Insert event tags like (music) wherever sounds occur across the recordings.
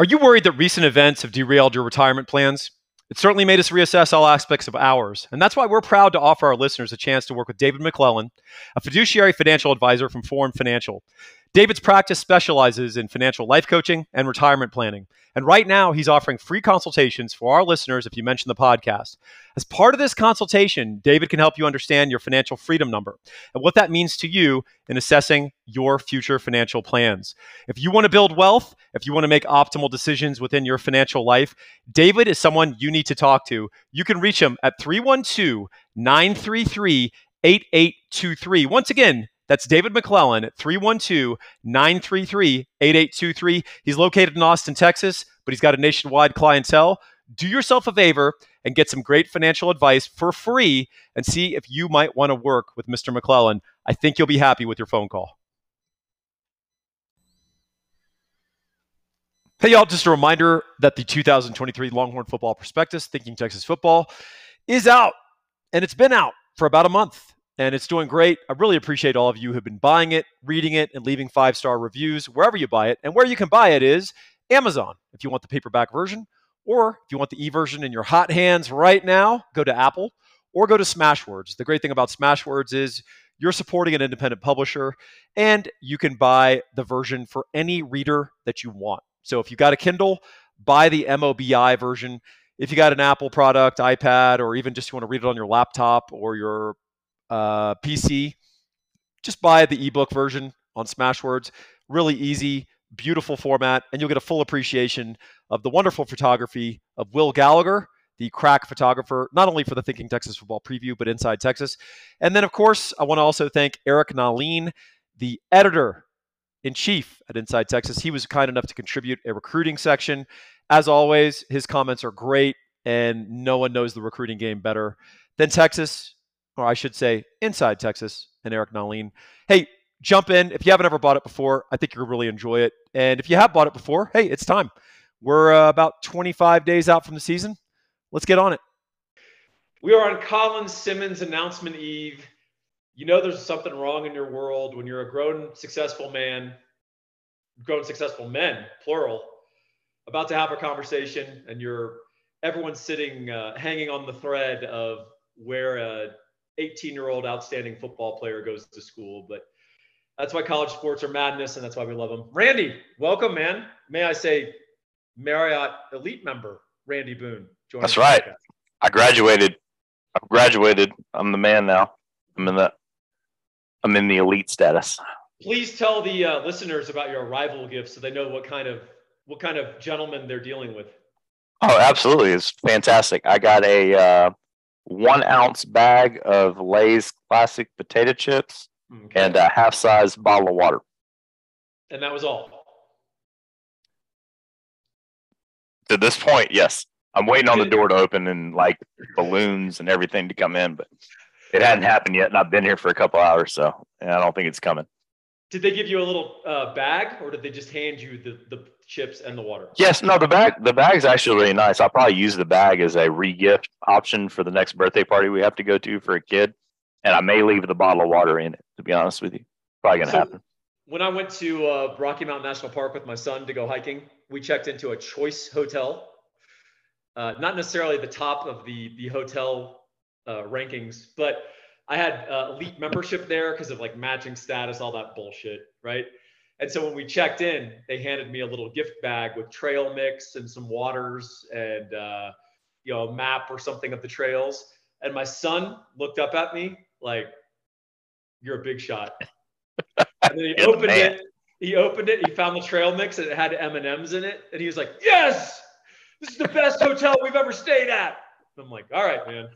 Are you worried that recent events have derailed your retirement plans? It certainly made us reassess all aspects of ours, and that's why we're proud to offer our listeners a chance to work with David McClellan, a fiduciary financial advisor from Forum Financial. David's practice specializes in financial life coaching and retirement planning. And right now, he's offering free consultations for our listeners if you mention the podcast. As part of this consultation, David can help you understand your financial freedom number and what that means to you in assessing your future financial plans. If you want to build wealth, if you want to make optimal decisions within your financial life, David is someone you need to talk to. You can reach him at 312 933 8823. Once again, that's David McClellan at 312 933 8823. He's located in Austin, Texas, but he's got a nationwide clientele. Do yourself a favor and get some great financial advice for free and see if you might want to work with Mr. McClellan. I think you'll be happy with your phone call. Hey, y'all, just a reminder that the 2023 Longhorn Football Prospectus, Thinking Texas Football, is out and it's been out for about a month and it's doing great. I really appreciate all of you who've been buying it, reading it, and leaving five star reviews wherever you buy it. And where you can buy it is Amazon if you want the paperback version, or if you want the e version in your hot hands right now, go to Apple or go to Smashwords. The great thing about Smashwords is you're supporting an independent publisher and you can buy the version for any reader that you want. So if you got a Kindle, buy the MOBI version. If you got an Apple product, iPad, or even just you want to read it on your laptop or your uh, PC, just buy the ebook version on Smashwords. Really easy, beautiful format, and you'll get a full appreciation of the wonderful photography of Will Gallagher, the crack photographer, not only for the Thinking Texas Football preview, but Inside Texas. And then, of course, I want to also thank Eric Nahlin, the editor in chief at Inside Texas. He was kind enough to contribute a recruiting section. As always, his comments are great, and no one knows the recruiting game better than Texas or I should say, inside Texas, and Eric Nahlin. Hey, jump in. If you haven't ever bought it before, I think you'll really enjoy it. And if you have bought it before, hey, it's time. We're uh, about 25 days out from the season. Let's get on it. We are on Colin Simmons announcement eve. You know there's something wrong in your world when you're a grown, successful man, grown, successful men, plural, about to have a conversation, and you're everyone's sitting, uh, hanging on the thread of where a 18 year old outstanding football player goes to school. But that's why college sports are madness, and that's why we love them. Randy, welcome, man. May I say, Marriott Elite member Randy Boone. That's right. Podcast. I graduated. I've graduated. I'm the man now. I'm in the. I'm in the elite status. Please tell the uh, listeners about your arrival gift, so they know what kind of what kind of gentleman they're dealing with. Oh, absolutely! It's fantastic. I got a uh, one ounce bag of Lay's classic potato chips okay. and a half size bottle of water. And that was all. To this point, yes. I'm waiting on the door to open and like balloons and everything to come in, but it hadn't happened yet. And I've been here for a couple hours, so I don't think it's coming. Did they give you a little uh, bag, or did they just hand you the, the chips and the water? Yes, no, the bag the bag's actually really nice. I'll probably use the bag as a re-gift option for the next birthday party we have to go to for a kid, and I may leave the bottle of water in it. To be honest with you, probably gonna so, happen. When I went to uh, Rocky Mountain National Park with my son to go hiking, we checked into a choice hotel. Uh, not necessarily the top of the the hotel uh, rankings, but I had uh, elite membership there because of like matching status, all that bullshit, right? And so when we checked in, they handed me a little gift bag with trail mix and some waters and uh, you know a map or something of the trails. And my son looked up at me like, "You're a big shot." (laughs) And then he opened it. He opened it. He found the trail mix and it had M and M's in it. And he was like, "Yes, this is the best hotel we've ever stayed at." I'm like, "All right, man."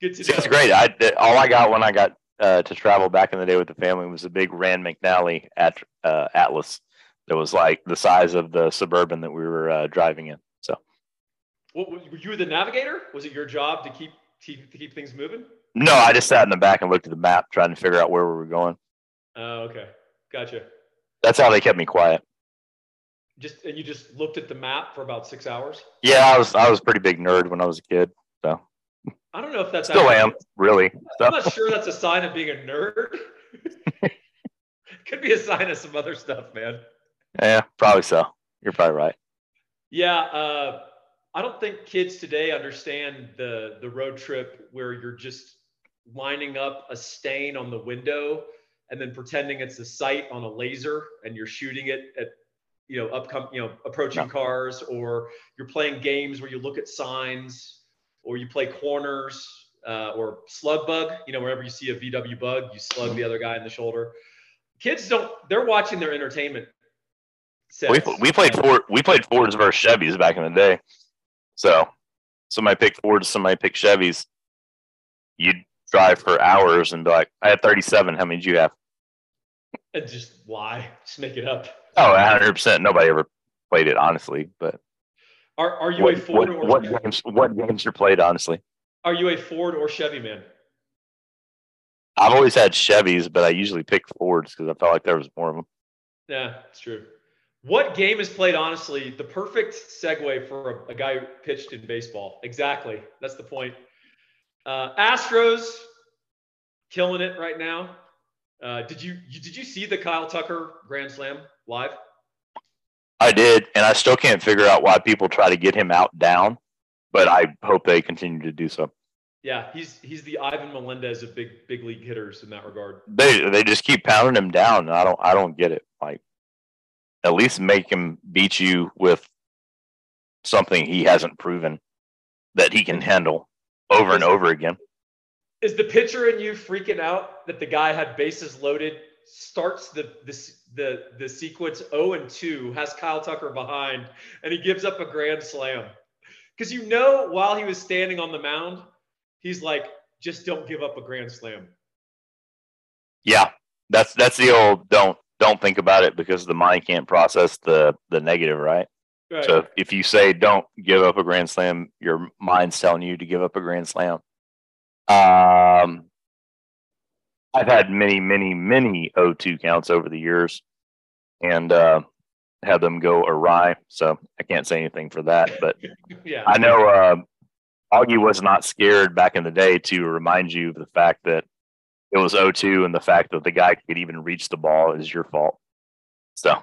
Good to know. It's great. I all I got when I got uh, to travel back in the day with the family was a big Rand McNally at uh, Atlas that was like the size of the suburban that we were uh, driving in. So, were you the navigator? Was it your job to keep keep to keep things moving? No, I just sat in the back and looked at the map, trying to figure out where we were going. Oh, okay, gotcha. That's how they kept me quiet. Just and you just looked at the map for about six hours. Yeah, I was I was a pretty big nerd when I was a kid. So I don't know if that's still actually, am really. I'm not sure that's a sign of being a nerd. (laughs) Could be a sign of some other stuff, man. Yeah, probably so. You're probably right. Yeah, uh, I don't think kids today understand the the road trip where you're just lining up a stain on the window and then pretending it's a sight on a laser and you're shooting it at you know upcoming you know approaching no. cars or you're playing games where you look at signs or you play corners uh, or slug bug you know wherever you see a vw bug you slug the other guy in the shoulder. Kids don't they're watching their entertainment sets. we, we played ford we played fords versus chevys back in the day. So somebody picked fords somebody picked chevys you'd drive for hours and be like i had 37 how many did you have? And just lie just make it up. Oh, 100 percent. Nobody ever played it honestly, but are are you what, a Ford what, or what games? What games are played honestly? Are you a Ford or Chevy man? I've always had Chevys, but I usually pick Fords because I felt like there was more of them. Yeah, it's true. What game is played honestly? The perfect segue for a, a guy who pitched in baseball. Exactly. That's the point. Uh, Astros killing it right now. Uh, did you, you did you see the Kyle Tucker grand slam live? I did, and I still can't figure out why people try to get him out down, but I hope they continue to do so. Yeah, he's he's the Ivan Melendez of big big league hitters in that regard. They they just keep pounding him down, and I don't I don't get it. Like, at least make him beat you with something he hasn't proven that he can handle over and over again is the pitcher in you freaking out that the guy had bases loaded, starts the the the, the sequence 0 and 2, has Kyle Tucker behind, and he gives up a grand slam. Because you know, while he was standing on the mound, he's like, just don't give up a grand slam. Yeah, that's that's the old don't don't think about it because the mind can't process the the negative, right? right? So if you say don't give up a grand slam, your mind's telling you to give up a grand slam. Um, I've had many, many, many O2 counts over the years and uh, had them go awry. So I can't say anything for that. But (laughs) yeah. I know uh, Augie was not scared back in the day to remind you of the fact that it was O2 and the fact that the guy could even reach the ball is your fault. So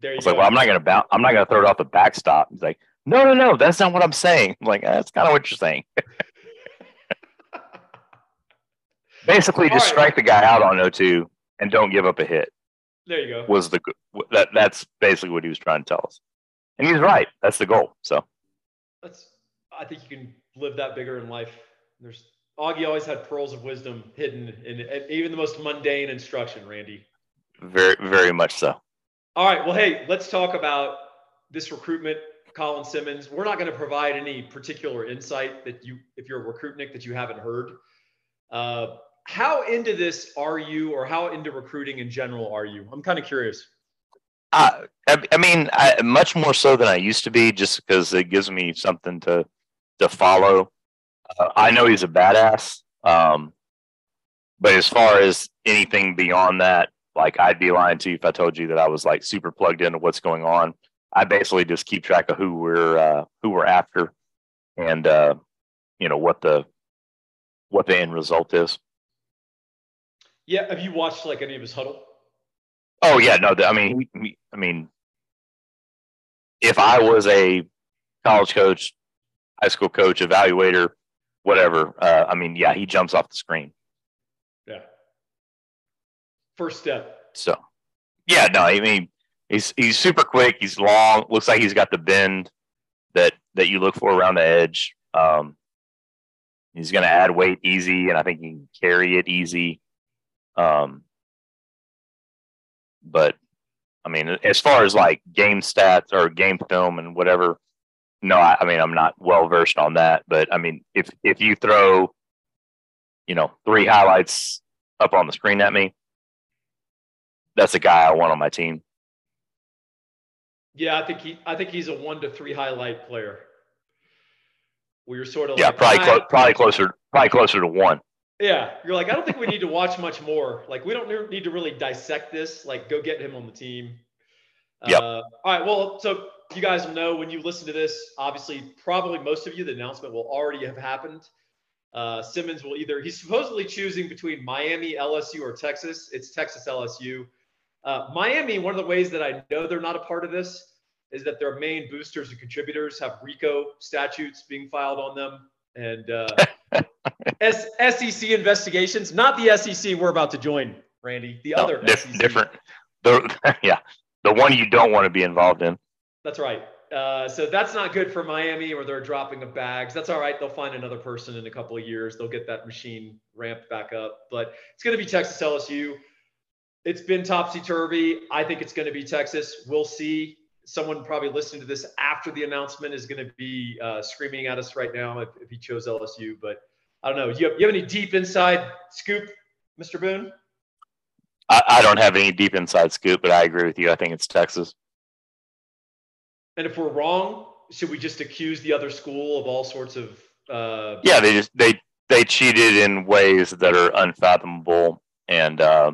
there you I was go. like, well, I'm not going to bounce. I'm not to throw it off the backstop. He's like, no, no, no, that's not what I'm saying. I'm like, that's kind of what you're saying. (laughs) Basically, just right. strike the guy out on 0-2 and don't give up a hit. There you go. Was the that that's basically what he was trying to tell us, and he's right. That's the goal. So that's I think you can live that bigger in life. There's Augie always had pearls of wisdom hidden in, in even the most mundane instruction. Randy. Very very much so. All right. Well, hey, let's talk about this recruitment Colin Simmons. We're not going to provide any particular insight that you, if you're a recruit Nick, that you haven't heard. Uh, how into this are you, or how into recruiting in general are you? I'm kind of curious. I, I mean, I, much more so than I used to be, just because it gives me something to to follow. Uh, I know he's a badass, um, but as far as anything beyond that, like I'd be lying to you if I told you that I was like super plugged into what's going on. I basically just keep track of who we're uh, who we're after, and uh, you know what the what the end result is. Yeah, have you watched like any of his huddle? Oh yeah, no. I mean, I mean, if I was a college coach, high school coach, evaluator, whatever, uh, I mean, yeah, he jumps off the screen. Yeah. First step. So, yeah, no, I mean, he's he's super quick. He's long. Looks like he's got the bend that that you look for around the edge. Um, he's going to add weight easy, and I think he can carry it easy. Um, but I mean, as far as like game stats or game film and whatever, no, I, I mean, I'm not well versed on that. But I mean, if if you throw, you know, three highlights up on the screen at me, that's a guy I want on my team. Yeah, I think he, I think he's a one to three highlight player. We are sort of yeah, like, probably clo- probably closer, probably closer to one. Yeah, you're like, I don't think we need to watch much more. Like, we don't need to really dissect this. Like, go get him on the team. Yep. Uh, all right. Well, so you guys know when you listen to this, obviously, probably most of you, the announcement will already have happened. Uh, Simmons will either, he's supposedly choosing between Miami, LSU, or Texas. It's Texas, LSU. Uh, Miami, one of the ways that I know they're not a part of this is that their main boosters and contributors have RICO statutes being filed on them and uh, (laughs) (laughs) S- SEC investigations. Not the SEC we're about to join, Randy. The no, other SEC. different. The (laughs) yeah, the one you don't want to be involved in. That's right. Uh, so that's not good for Miami, where they're dropping of bags. That's all right. They'll find another person in a couple of years. They'll get that machine ramped back up. But it's going to be Texas LSU. It's been topsy turvy. I think it's going to be Texas. We'll see. Someone probably listening to this after the announcement is going to be uh, screaming at us right now if, if he chose LSU. But I don't know. You have, you have any deep inside scoop, Mr. Boone? I, I don't have any deep inside scoop, but I agree with you. I think it's Texas. And if we're wrong, should we just accuse the other school of all sorts of? Uh... Yeah, they just they they cheated in ways that are unfathomable, and uh,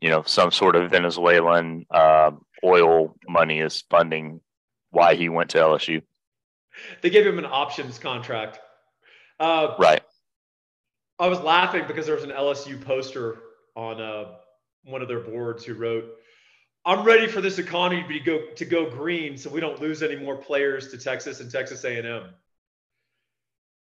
you know some sort of Venezuelan uh, oil money is funding why he went to LSU. They gave him an options contract. Uh, right. I was laughing because there was an LSU poster on uh, one of their boards who wrote, "I'm ready for this economy to go to go green, so we don't lose any more players to Texas and Texas A&M."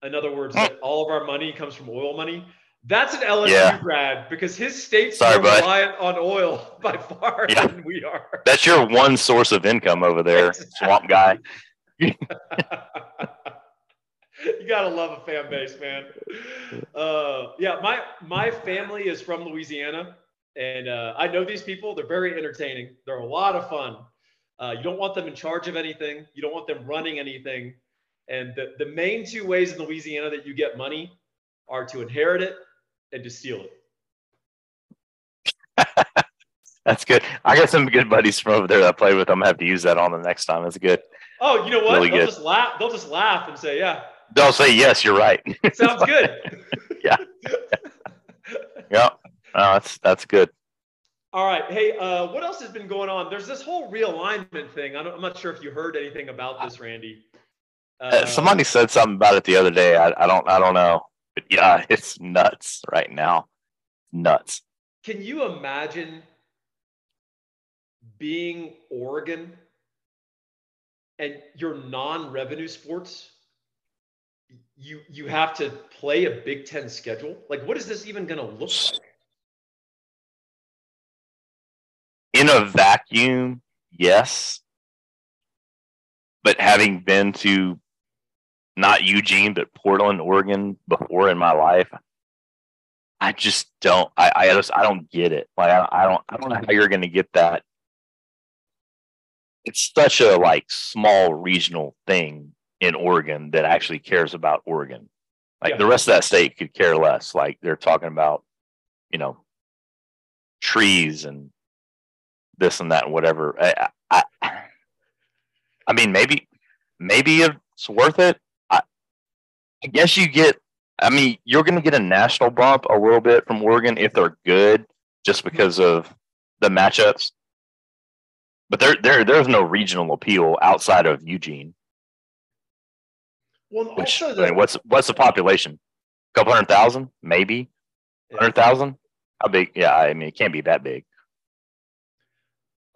In other words, all of our money comes from oil money. That's an LSU yeah. grad because his state's Sorry, more reliant on oil (laughs) by far yeah. than we are. That's your one source of income over there, (laughs) swamp guy. (laughs) you gotta love a fan base, man. Uh, yeah, my my family is from Louisiana, and uh, I know these people. They're very entertaining. They're a lot of fun. Uh, you don't want them in charge of anything. You don't want them running anything. And the, the main two ways in Louisiana that you get money are to inherit it and to steal it. (laughs) That's good. I got some good buddies from over there that I play with. I'm gonna have to use that on the next time. That's good. Oh, you know what? Really they'll good. just laugh. They'll just laugh and say, "Yeah." They'll say, "Yes, you're right." (laughs) Sounds good. (laughs) yeah. yeah. Oh, that's that's good. All right. Hey, uh, what else has been going on? There's this whole realignment thing. I am not sure if you heard anything about this, Randy. Uh, uh, somebody said something about it the other day. I, I don't I don't know, but (laughs) yeah, it's nuts right now. Nuts. Can you imagine being Oregon and your non-revenue sports you you have to play a Big Ten schedule? Like, what is this even going to look like? In a vacuum, yes. But having been to not Eugene, but Portland, Oregon before in my life, I just don't. I, I just I don't get it. Like I, I don't I don't know how you're going to get that. It's such a like small regional thing in Oregon that actually cares about Oregon. Like yeah. the rest of that state could care less. Like they're talking about, you know, trees and this and that and whatever. I, I, I mean, maybe, maybe it's worth it. I, guess you get. I mean, you're going to get a national bump a little bit from Oregon if they're good, just because of the matchups. But there, there, there's no regional appeal outside of Eugene. Well, Which, I mean, what's what's the population? A couple hundred thousand, maybe hundred thousand. How big? Yeah, I mean, it can't be that big.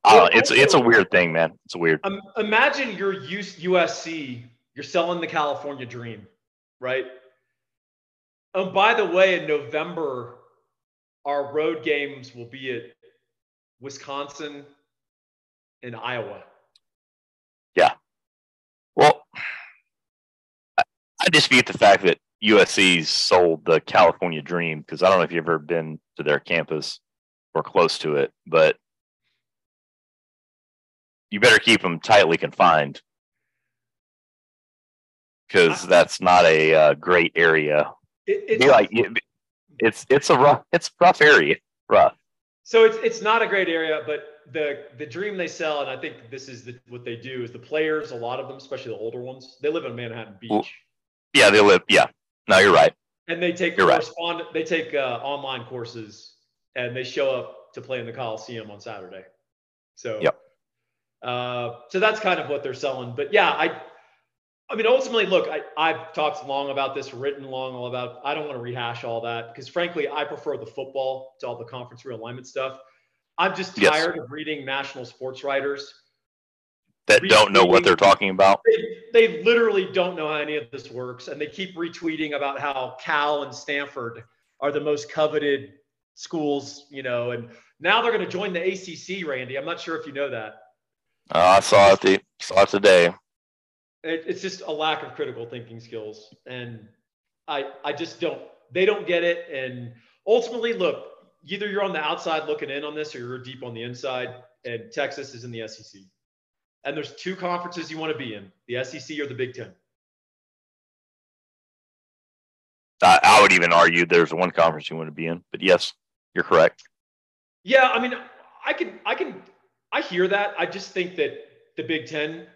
Uh, it's also, it's a weird thing, man. It's weird. Um, imagine you're USC. You're selling the California dream, right? And by the way, in November, our road games will be at Wisconsin and Iowa. Yeah. Well, I dispute the fact that USC's sold the California dream because I don't know if you've ever been to their campus or close to it, but you better keep them tightly confined because that's not a uh, great area. It, it's like it's it's a rough it's a rough area, rough. So it's it's not a great area, but the the dream they sell, and I think this is the, what they do is the players, a lot of them, especially the older ones, they live in Manhattan Beach. Yeah, they live. Yeah, no, you're right. And they take you're correspond. Right. They take uh, online courses, and they show up to play in the Coliseum on Saturday. So, yep. Uh, so that's kind of what they're selling. But yeah, I, I mean, ultimately, look, I, I've talked long about this, written long all about. I don't want to rehash all that because, frankly, I prefer the football to all the conference realignment stuff. I'm just tired yes. of reading national sports writers that don't know what they're talking about. They, they literally don't know how any of this works, and they keep retweeting about how Cal and Stanford are the most coveted schools, you know, and now they're going to join the ACC. Randy, I'm not sure if you know that. Uh, I saw it. The, saw it today. It, it's just a lack of critical thinking skills, and I I just don't. They don't get it, and ultimately, look, either you're on the outside looking in on this, or you're deep on the inside. And Texas is in the SEC, and there's two conferences you want to be in: the SEC or the Big Ten. I, I would even argue there's one conference you want to be in, but yes, you're correct. Yeah, I mean, I can, I can, I hear that. I just think that the Big Ten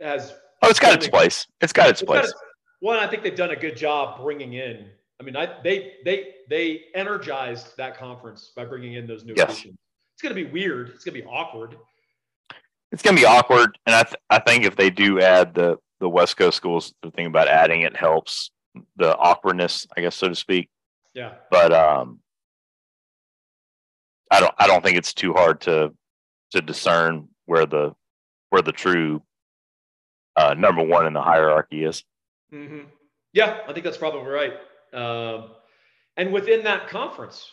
has. Oh, it's got its place. It's got its, it's place. Got one, I think they've done a good job bringing in. I mean, I they they they energized that conference by bringing in those new yes. additions. It's going to be weird. It's going to be awkward. It's going to be awkward, and I th- I think if they do add the the West Coast schools, the thing about adding it helps the awkwardness, I guess, so to speak. Yeah. But um, I don't I don't think it's too hard to to discern where the where the true uh, number one in the hierarchy is. Mm-hmm. Yeah, I think that's probably right. Um, and within that conference,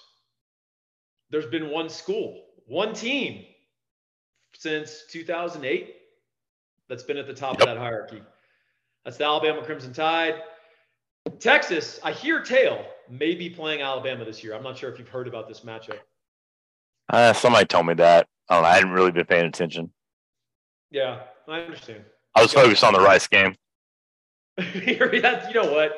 there's been one school, one team since 2008 that's been at the top yep. of that hierarchy. That's the Alabama Crimson Tide. Texas, I hear Tail may be playing Alabama this year. I'm not sure if you've heard about this matchup. Uh, somebody told me that. I don't know. I hadn't really been paying attention. Yeah, I understand. I was focused on the Rice game. (laughs) you know what?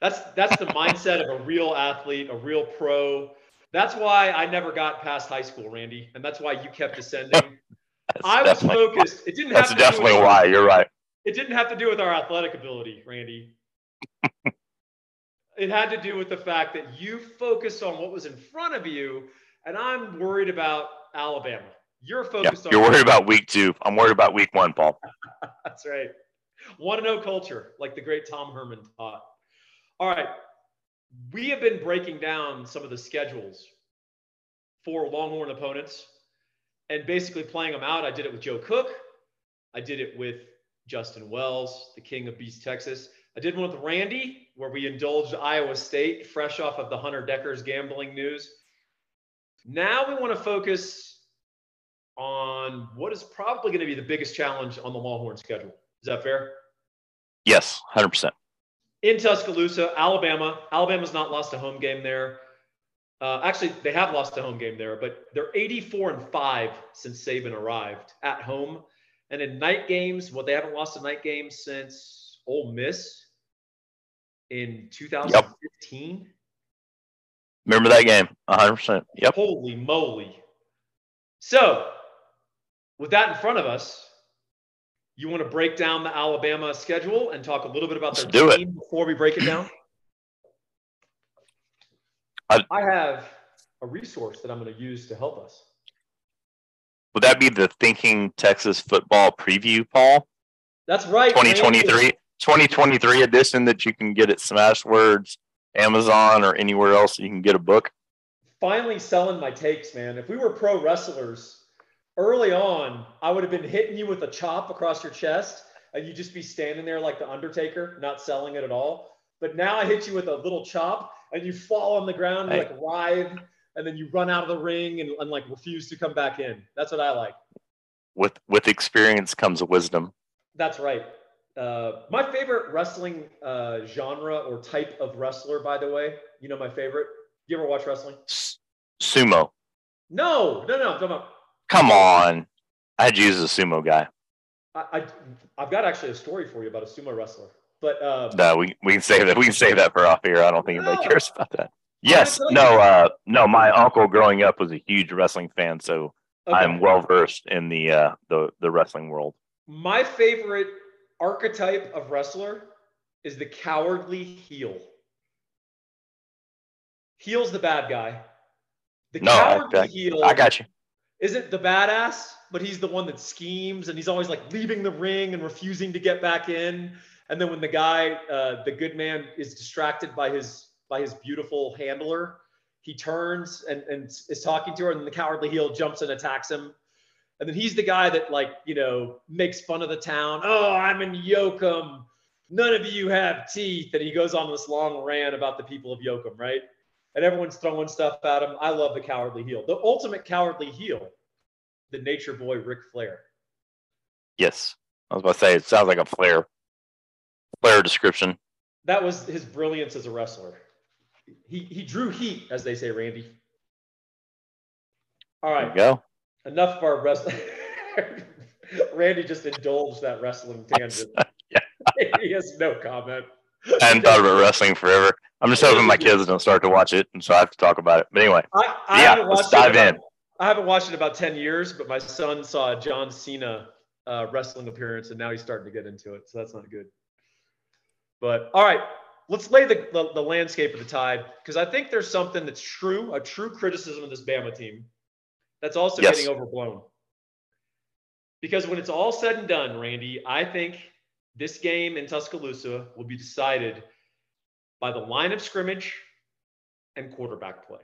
That's that's the mindset of a real athlete, a real pro. That's why I never got past high school, Randy, and that's why you kept ascending. (laughs) I was focused. It didn't. That's have to definitely why. You're right. It didn't have to do with our athletic ability, Randy. (laughs) it had to do with the fact that you focused on what was in front of you, and I'm worried about Alabama. You're focused yeah, on. You're worried about week two. I'm worried about week one, Paul. (laughs) That's right. Want to know culture, like the great Tom Herman taught. All right. We have been breaking down some of the schedules for Longhorn opponents and basically playing them out. I did it with Joe Cook. I did it with Justin Wells, the king of Beast, Texas. I did one with Randy where we indulged Iowa State fresh off of the Hunter Dekkers gambling news. Now we want to focus on what is probably going to be the biggest challenge on the Longhorn schedule. Is that fair? Yes, 100%. In Tuscaloosa, Alabama. Alabama's not lost a home game there. Uh, actually, they have lost a home game there, but they're 84 and 5 since Saban arrived at home. And in night games, well, they haven't lost a night game since Ole Miss in 2015. Yep. Remember that game? 100%. Yep. Holy moly. So, with that in front of us, you want to break down the Alabama schedule and talk a little bit about Let's their team before we break it down? I, I have a resource that I'm going to use to help us. Would that be the Thinking Texas Football Preview, Paul? That's right. 2023. 2023 edition that you can get at Smashwords, Amazon, or anywhere else you can get a book. Finally selling my takes, man. If we were pro wrestlers early on, I would have been hitting you with a chop across your chest and you'd just be standing there like the Undertaker, not selling it at all. But now I hit you with a little chop and you fall on the ground, hey. like writhe, and then you run out of the ring and, and like refuse to come back in. That's what I like. With with experience comes wisdom. That's right. Uh, my favorite wrestling uh, genre or type of wrestler, by the way, you know my favorite. You ever watch wrestling? S- sumo. No, no, no. About... Come on, I'd use a sumo guy. I, I have got actually a story for you about a sumo wrestler, but uh, no, we we can save that. We can save that for off here. I don't think no. anybody cares about that. Yes, no, uh, no. My uncle growing up was a huge wrestling fan, so okay. I'm well versed in the uh, the the wrestling world. My favorite archetype of wrestler is the cowardly heel. Heel's the bad guy. The no, cowardly I, I, heel. I got you. Isn't the badass, but he's the one that schemes and he's always like leaving the ring and refusing to get back in. And then when the guy, uh, the good man, is distracted by his by his beautiful handler, he turns and, and is talking to her, and the cowardly heel jumps and attacks him. And then he's the guy that like, you know, makes fun of the town. Oh, I'm in Yoakum. None of you have teeth. And he goes on this long rant about the people of Yoakum, right? And everyone's throwing stuff at him. I love the cowardly heel. The ultimate cowardly heel, the nature boy Ric Flair. Yes. I was about to say it sounds like a Flair Flair description. That was his brilliance as a wrestler. He he drew heat, as they say, Randy. All right. go. Enough of our wrestling. (laughs) Randy just indulged that wrestling (laughs) tangent. yeah. (laughs) he has no comment. I hadn't thought about wrestling forever. I'm just hoping my kids don't start to watch it, and so I have to talk about it. But anyway, I, I yeah, let's dive about, in. I haven't watched it about ten years, but my son saw a John Cena uh, wrestling appearance, and now he's starting to get into it. So that's not good. But all right, let's lay the, the, the landscape of the tide because I think there's something that's true, a true criticism of this Bama team that's also yes. getting overblown. Because when it's all said and done, Randy, I think this game in Tuscaloosa will be decided by the line of scrimmage and quarterback play.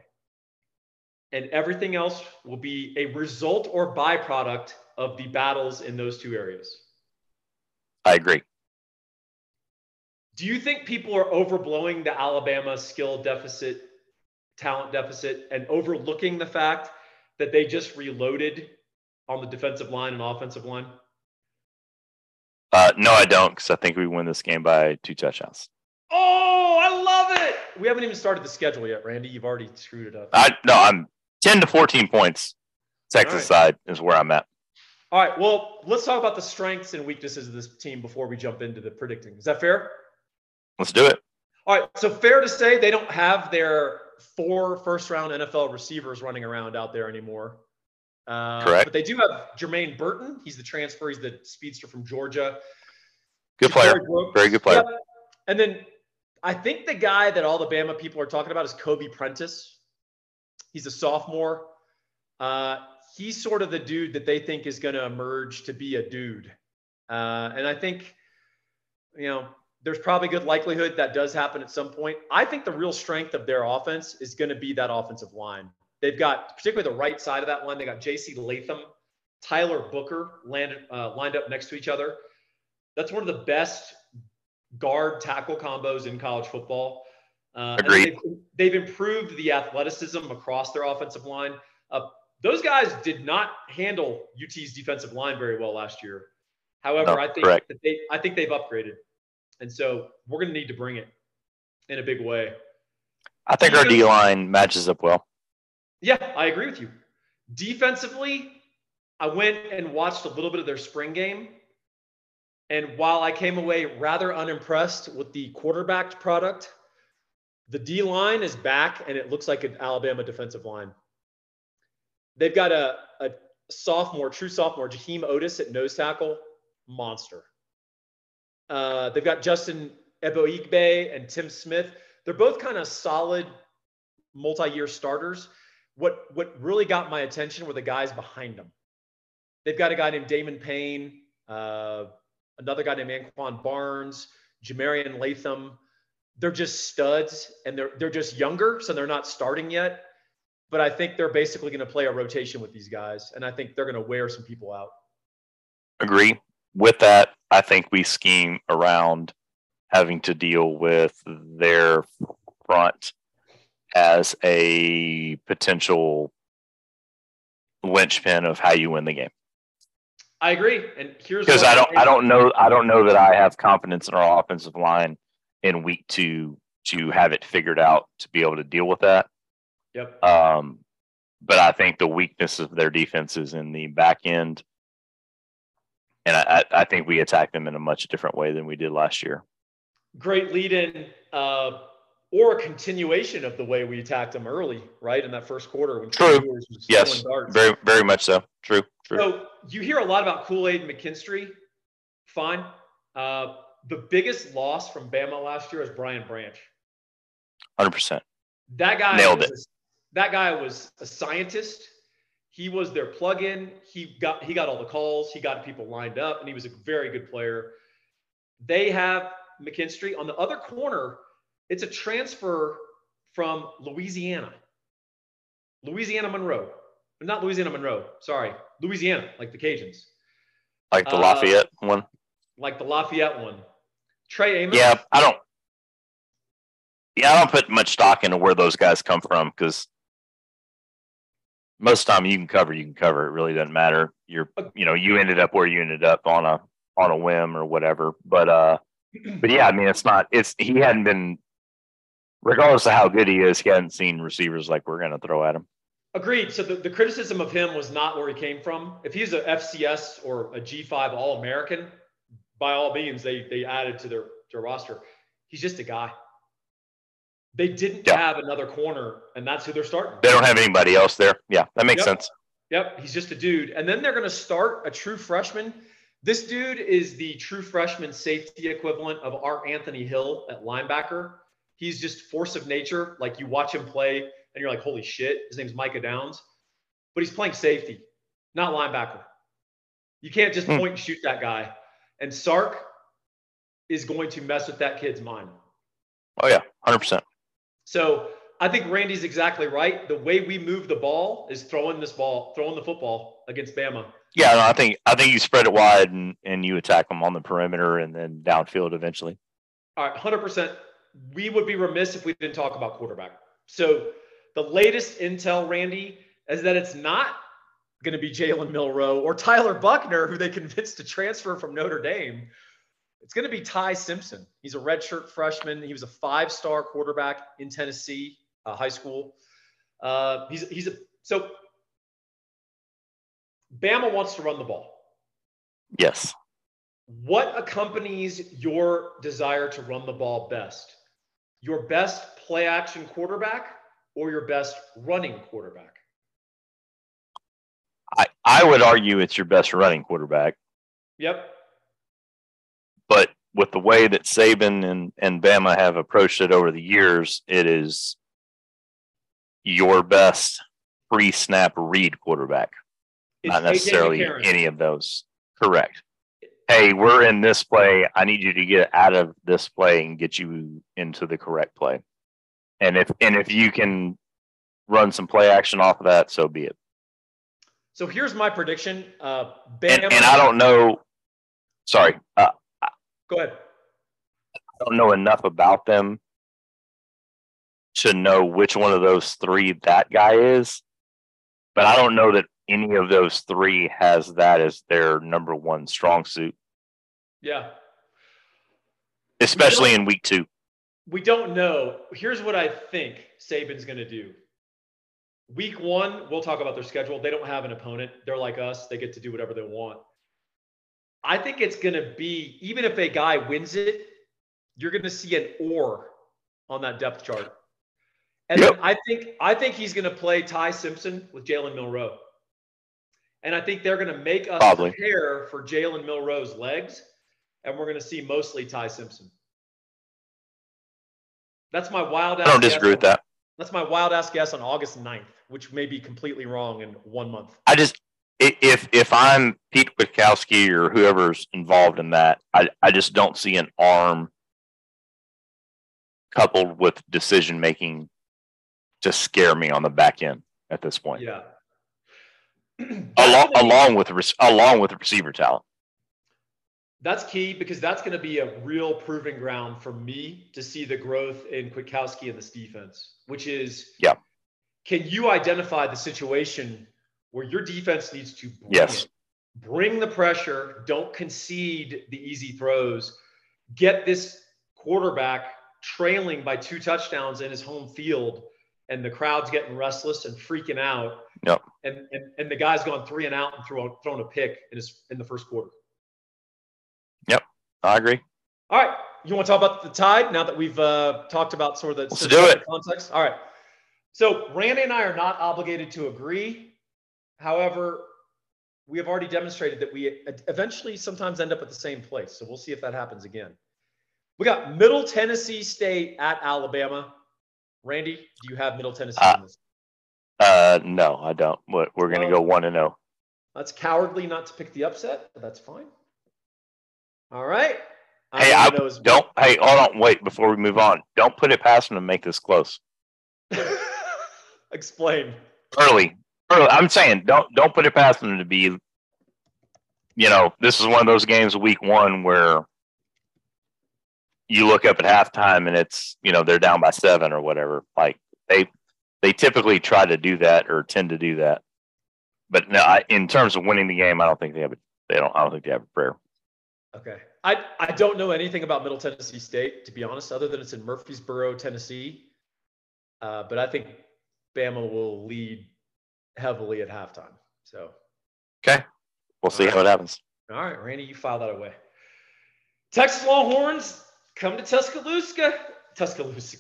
And everything else will be a result or byproduct of the battles in those two areas. I agree. Do you think people are overblowing the Alabama skill deficit, talent deficit, and overlooking the fact that they just reloaded on the defensive line and offensive line? Uh, no, I don't, because I think we win this game by two touchdowns. Oh, I love it! We haven't even started the schedule yet, Randy. You've already screwed it up. I no, I'm ten to fourteen points. Texas right. side is where I'm at. All right. Well, let's talk about the strengths and weaknesses of this team before we jump into the predicting. Is that fair? Let's do it. All right. So fair to say they don't have their four first round NFL receivers running around out there anymore. Uh, Correct. But they do have Jermaine Burton. He's the transfer. He's the speedster from Georgia. Good player. Very good player. Yep. And then I think the guy that all the Bama people are talking about is Kobe Prentice. He's a sophomore. Uh, he's sort of the dude that they think is going to emerge to be a dude. Uh, and I think, you know, there's probably good likelihood that does happen at some point. I think the real strength of their offense is going to be that offensive line. They've got, particularly the right side of that line, they got J.C. Latham, Tyler Booker landed, uh, lined up next to each other. That's one of the best guard tackle combos in college football. Uh, Agreed. They've, they've, improved the athleticism across their offensive line. Uh, those guys did not handle UT's defensive line very well last year. However, no, I think that they, I think they've upgraded. And so we're going to need to bring it in a big way. I think our D line matches up well. Yeah, I agree with you. Defensively, I went and watched a little bit of their spring game. And while I came away rather unimpressed with the quarterback product, the D line is back and it looks like an Alabama defensive line. They've got a, a sophomore, true sophomore, Jaheim Oatis at nose tackle, monster. Uh, they've got Justin Eboigbe and Tim Smith. They're both kind of solid multi-year starters. What what really got my attention were the guys behind them. They've got a guy named Damon Payne, uh, another guy named Anquan Barnes, Jah-Marien Latham. They're just studs, and they're they're just younger, so they're not starting yet. But I think they're basically going to play a rotation with these guys, and I think they're going to wear some people out. Agree with that, I think we scheme around having to deal with their front as a potential linchpin of how you win the game. I agree, and here's because I don't, I don't know, I don't know that I have confidence in our offensive line in week two to have it figured out to be able to deal with that. Yep. Um, but I think the weakness of their defense is in the back end and I, I think we attacked them in a much different way than we did last year. Great lead in, uh, or a continuation of the way we attacked them early, right in that first quarter. When True. Yes. Very, very much so. True. True. So you hear a lot about Kool Aid and McKinstry. Fine. Uh, the biggest loss from Bama last year was Brian Branch. Hundred percent. That guy nailed it. That guy was a scientist he was their plug-in. He got he got all the calls. He got people lined up, and he was a very good player. They have McKinstry on the other corner. It's a transfer from Louisiana. Louisiana Monroe. Not Louisiana Monroe. Sorry, Louisiana, like the Cajuns. Like the Lafayette uh, one. Like the Lafayette one. Trey Amos. Yeah, I don't. Yeah, I don't put much stock into where those guys come from because most of the time you can cover, you can cover. It really doesn't matter. You're, you know, you ended up where you ended up on a on a whim or whatever. But uh, (clears throat) but yeah, I mean, it's not. It's he hadn't been, regardless of how good he is, he hadn't seen receivers like we're going to throw at him. Agreed. So the, the criticism of him was not where he came from. If he's a FCS or a G5 All American, by all means, they they added to their their roster. He's just a guy. They didn't yeah. have another corner, and that's who they're starting. They don't have anybody else there. Yeah, that makes yep. sense. Yep, he's just a dude. And then they're going to start a true freshman. This dude is the true freshman safety equivalent of our Anthony Hill at linebacker. He's just force of nature. Like you watch him play, and you're like, holy shit. His name's Micah Downs, but he's playing safety, not linebacker. You can't just hmm. point and shoot that guy. And Sark is going to mess with that kid's mind. Oh yeah, hundred percent. So I think Randy's exactly right. The way we move the ball is throwing this ball, throwing the football against Bama. Yeah, no, I think I think you spread it wide and, and you attack them on the perimeter and then downfield eventually. All right, hundred percent. We would be remiss if we didn't talk about quarterback. So the latest intel, Randy, is that it's not going to be Jalen Milroe or Tyler Buchner, who they convinced to transfer from Notre Dame. It's going to be Ty Simpson. He's a redshirt freshman. He was a five-star quarterback in Tennessee uh, high school. Uh, he's he's a so Bama wants to run the ball. Yes. What accompanies your desire to run the ball best? Your best play action quarterback or your best running quarterback? I, I would argue it's your best running quarterback. Yep. But with the way that Saban and, and Bama have approached it over the years, it is your best free snap read quarterback. It's not necessarily any of those. Correct. Hey, we're in this play. I need you to get out of this play and get you into the correct play. And if and if you can run some play action off of that, so be it. So here's my prediction. Uh, Bama, and, and I don't know. Sorry. Uh, Go ahead. I don't know enough about them to know which one of those three that guy is, but I don't know that any of those three has that as their number one strong suit. Yeah. Especially in week two. We don't know. Here's what I think Saban's going to do. Week one, we'll talk about their schedule. They don't have an opponent. They're like us, they get to do whatever they want. I think it's going to be, even if a guy wins it, you're going to see an or on that depth chart. And yep. I think I think he's going to play Ty Simpson with Jalen Milroe. And I think they're going to make us Probably. prepare for Jalen Milroe's legs, and we're going to see mostly Ty Simpson. That's my wild. I don't disagree with that. That's my wild ass guess on August 9th, which may be completely wrong in one month. I just if if I'm Pete Kwiatkowski or whoever's involved in that, I, I just don't see an arm coupled with decision making to scare me on the back end at this point. Yeah. (clears throat) along, along with along with the receiver talent. That's key because that's going to be a real proving ground for me to see the growth in Kwiatkowski and this defense, which is yeah. Can you identify the situation where your defense needs to bring, yes. bring the pressure, don't concede the easy throws, get this quarterback trailing by two touchdowns in his home field and the crowd's getting restless and freaking out. Yep. And, and, and the guy's gone three and out and thrown, thrown a pick in his in the first quarter. I agree. All right. You want to talk about the tide now that we've uh, talked about sort of the Let's do it. context? All right. So Randy and I are not obligated to agree. However, we have already demonstrated that we eventually sometimes end up at the same place. So we'll see if that happens again. We got Middle Tennessee State at Alabama. Randy, do you have Middle Tennessee uh, uh, no, I don't. We're, we're going to go one and zero. Oh. That's cowardly not to pick the upset, but that's fine. All right. I hey, I don't. Hey, hold on. Wait before we move on. Don't put it past them to make this close. (laughs) Explain. early, early. I'm saying don't don't put it past them to be. You know, this is one of those games, week one, where you look up at halftime and it's you know they're down by seven or whatever. Like they they typically try to do that or tend to do that. But no, I, in terms of winning the game, I don't think they have a they don't I don't think they have a prayer. Okay. I, I don't know anything about Middle Tennessee State, to be honest, other than it's in Murfreesboro, Tennessee. Uh, but I think Bama will lead heavily at halftime. So, okay, we'll see right. how it happens. All right, Randy, you file that away. Texas Longhorns come to Tuscaloosa, Tuscaloosa,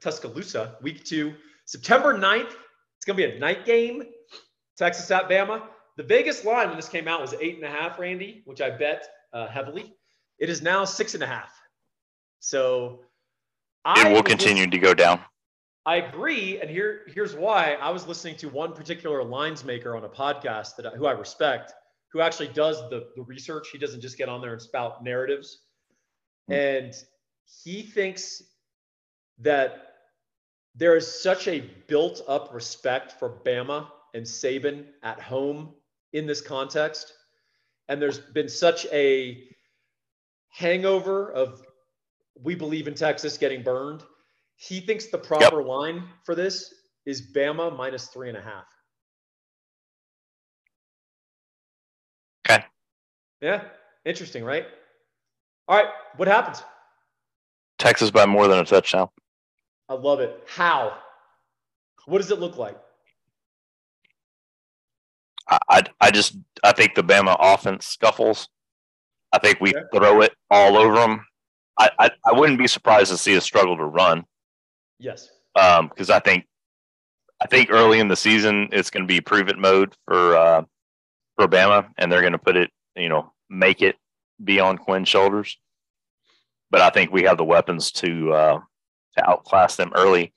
Tuscaloosa, week two, September 9th. It's going to be a night game. Texas at Bama. The Vegas line when this came out was eight and a half, Randy, which I bet uh, heavily. It is now six and a half. So it will continue to go down. I agree, and here here's why. I was listening to one particular lines maker on a podcast that who I respect, who actually does the the research. He doesn't just get on there and spout narratives, mm-hmm. and he thinks that there is such a built up respect for Bama and Saban at home in this context, and there's been such a hangover of we believe in Texas getting burned he thinks the proper yep. line for this is Bama minus three and a half. Okay. Yeah. Interesting, right? All right. What happens? Texas by more than a touchdown. I love it. How? What does it look like? I, I just I think the Bama offense scuffles. I think we okay. throw it all over them. I, I, I wouldn't be surprised to see a struggle to run. Yes. Because um, I think I think early in the season it's going to be prove it mode for uh, for Bama, and they're going to put it, you know, make it be on Quinn's shoulders. But I think we have the weapons to uh, to outclass them early.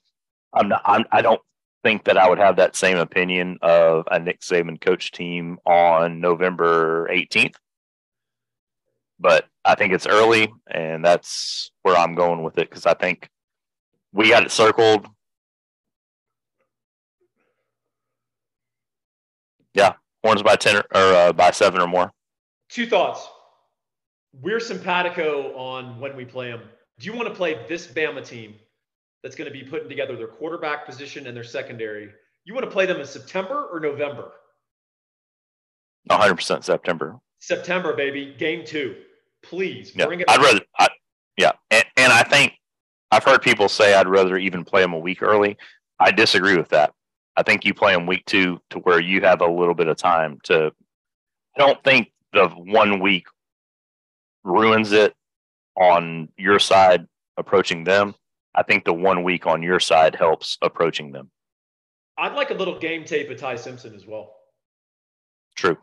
I'm not. I'm, I don't think that I would have that same opinion of a Nick Saban coach team on November 18th. But I think it's early, and that's where I'm going with it because I think we got it circled. Yeah, horns by ten or, or uh, by seven or more. Two thoughts. We're simpatico on when we play them. Do you want to play this Bama team that's going to be putting together their quarterback position and their secondary? You want to play them in September or November? 100% September. September, baby. Game two. Please yeah, bring it. I'd rather, I, yeah. And, and I think I've heard people say I'd rather even play them a week early. I disagree with that. I think you play them week two to where you have a little bit of time to. I don't think the one week ruins it on your side approaching them. I think the one week on your side helps approaching them. I'd like a little game tape of Ty Simpson as well. True.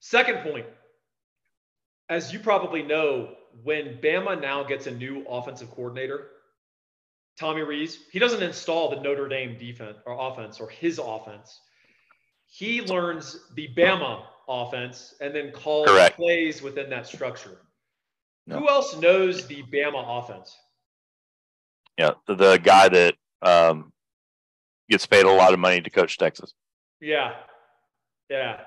Second point. As you probably know, when Bama now gets a new offensive coordinator, Tommy Rees, he doesn't install the Notre Dame defense or offense or his offense. He learns the Bama offense and then calls Correct. plays within that structure. No. Who else knows the Bama offense? Yeah, the, the guy that um, gets paid a lot of money to coach Texas. Yeah, yeah.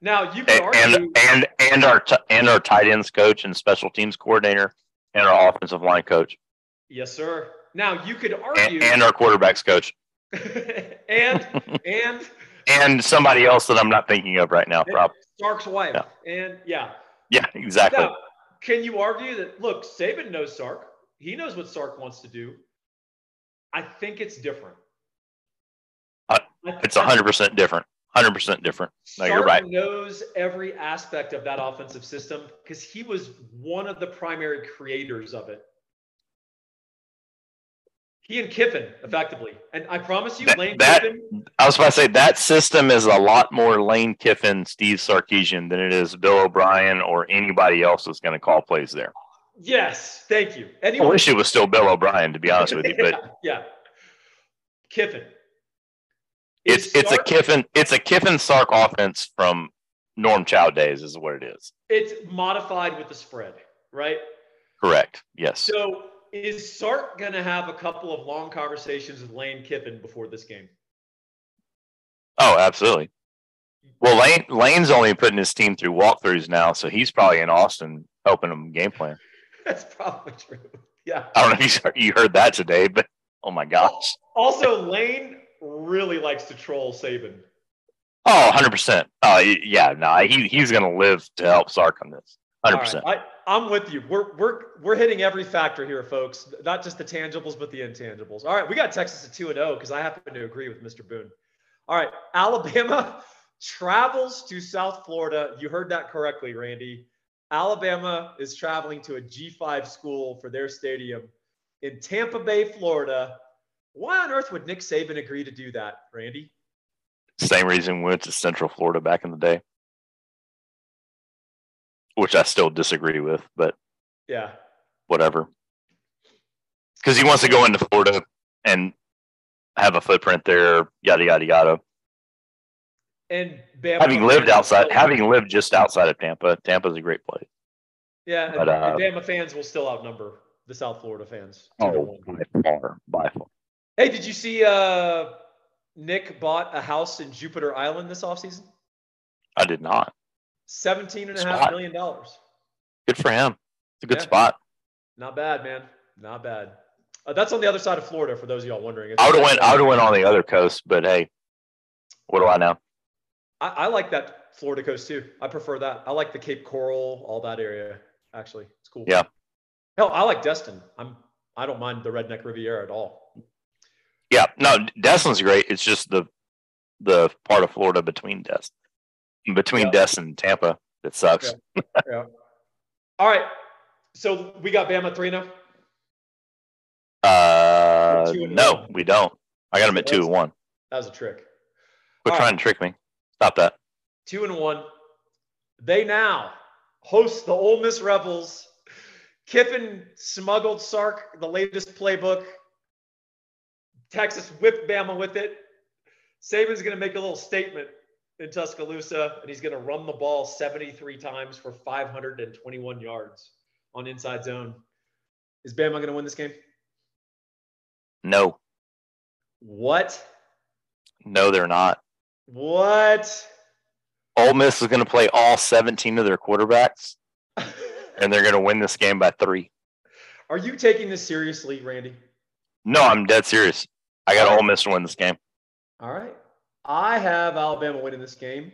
Now you can and, argue and and our t- and our tight ends coach and special teams coordinator and our offensive line coach. Yes, sir. Now you could argue, and, and our quarterbacks coach, (laughs) (laughs) and and and somebody else that I'm not thinking of right now. Probably Sark's wife, yeah. and yeah, yeah, exactly. Now, can you argue that? Look, Saban knows Sark. He knows what Sark wants to do. I think it's different. Uh, it's hundred percent different. Hundred percent different. No, Sark you're right. Knows every aspect of that offensive system because he was one of the primary creators of it. He and Kiffin, effectively. And I promise you, that, Lane that, Kiffin. I was about to say that system is a lot more Lane Kiffin, Steve Sarkisian than it is Bill O'Brien or anybody else that's going to call plays there. Yes, thank you. Anyway, I wish it was still Bill O'Brien, to be honest with you, but yeah, (laughs) yeah. Kiffin. It's it's a Kiffin it's a Kiffin Sark offense from Norm Chow days, is what it is. It's modified with the spread, right? Correct. Yes. So is Sark going to have a couple of long conversations with Lane Kiffin before this game? Oh, absolutely. Well, Lane Lane's only putting his team through walkthroughs now, so he's probably in Austin helping them game plan. (laughs) That's probably true. Yeah. I don't know if you heard that today, but oh my gosh. Also, Lane really likes to troll Saban. Oh, 100%. Oh, yeah. No, he, he's going to live to help Sark on this. 100%. Right. I, I'm with you. We're, we're, we're hitting every factor here, folks. Not just the tangibles, but the intangibles. All right. We got Texas at 2 and 0 because I happen to agree with Mr. Boone. All right. Alabama (laughs) travels to South Florida. You heard that correctly, Randy. Alabama is traveling to a G5 school for their stadium in Tampa Bay, Florida. Why on earth would Nick Saban agree to do that, Randy? Same reason we went to Central Florida back in the day, which I still disagree with, but yeah, whatever. Because he wants to go into Florida and have a footprint there, yada yada yada. And Bama having lived outside, having lived just outside of Tampa, Tampa's a great place. Yeah, but, and, uh, and Bama fans will still outnumber the South Florida fans. Oh, by far, by far. Hey, did you see uh, Nick bought a house in Jupiter Island this offseason? I did not. Seventeen and a half million dollars. Good for him. It's a good yeah. spot. Not bad, man. Not bad. Uh, that's on the other side of Florida. For those of y'all wondering, it's I would have went. I would have went on the other coast, but hey, what do I know? I, I, like that Florida coast too. I prefer that. I like the Cape Coral, all that area. Actually, it's cool. Yeah. Hell, I like Destin. I'm. I don't mind the Redneck Riviera at all. Yeah, no, Destin's great. It's just the the part of Florida between Destin, between yeah. Destin and Tampa that sucks. Yeah. (laughs) yeah. All right. So we got Bama three now. Uh, no, we don't. I got them at two and one. That was a trick. Quit trying right. to trick me. Stop that. Two and one. They now host the Ole Miss Rebels. Kiffin smuggled Sark the latest playbook. Texas whipped Bama with it. Saban's going to make a little statement in Tuscaloosa, and he's going to run the ball 73 times for 521 yards on inside zone. Is Bama going to win this game? No. What? No, they're not. What? Ole Miss is going to play all 17 of their quarterbacks, (laughs) and they're going to win this game by three. Are you taking this seriously, Randy? No, I'm dead serious. I got Ole Miss to win this game. All right. I have Alabama winning this game.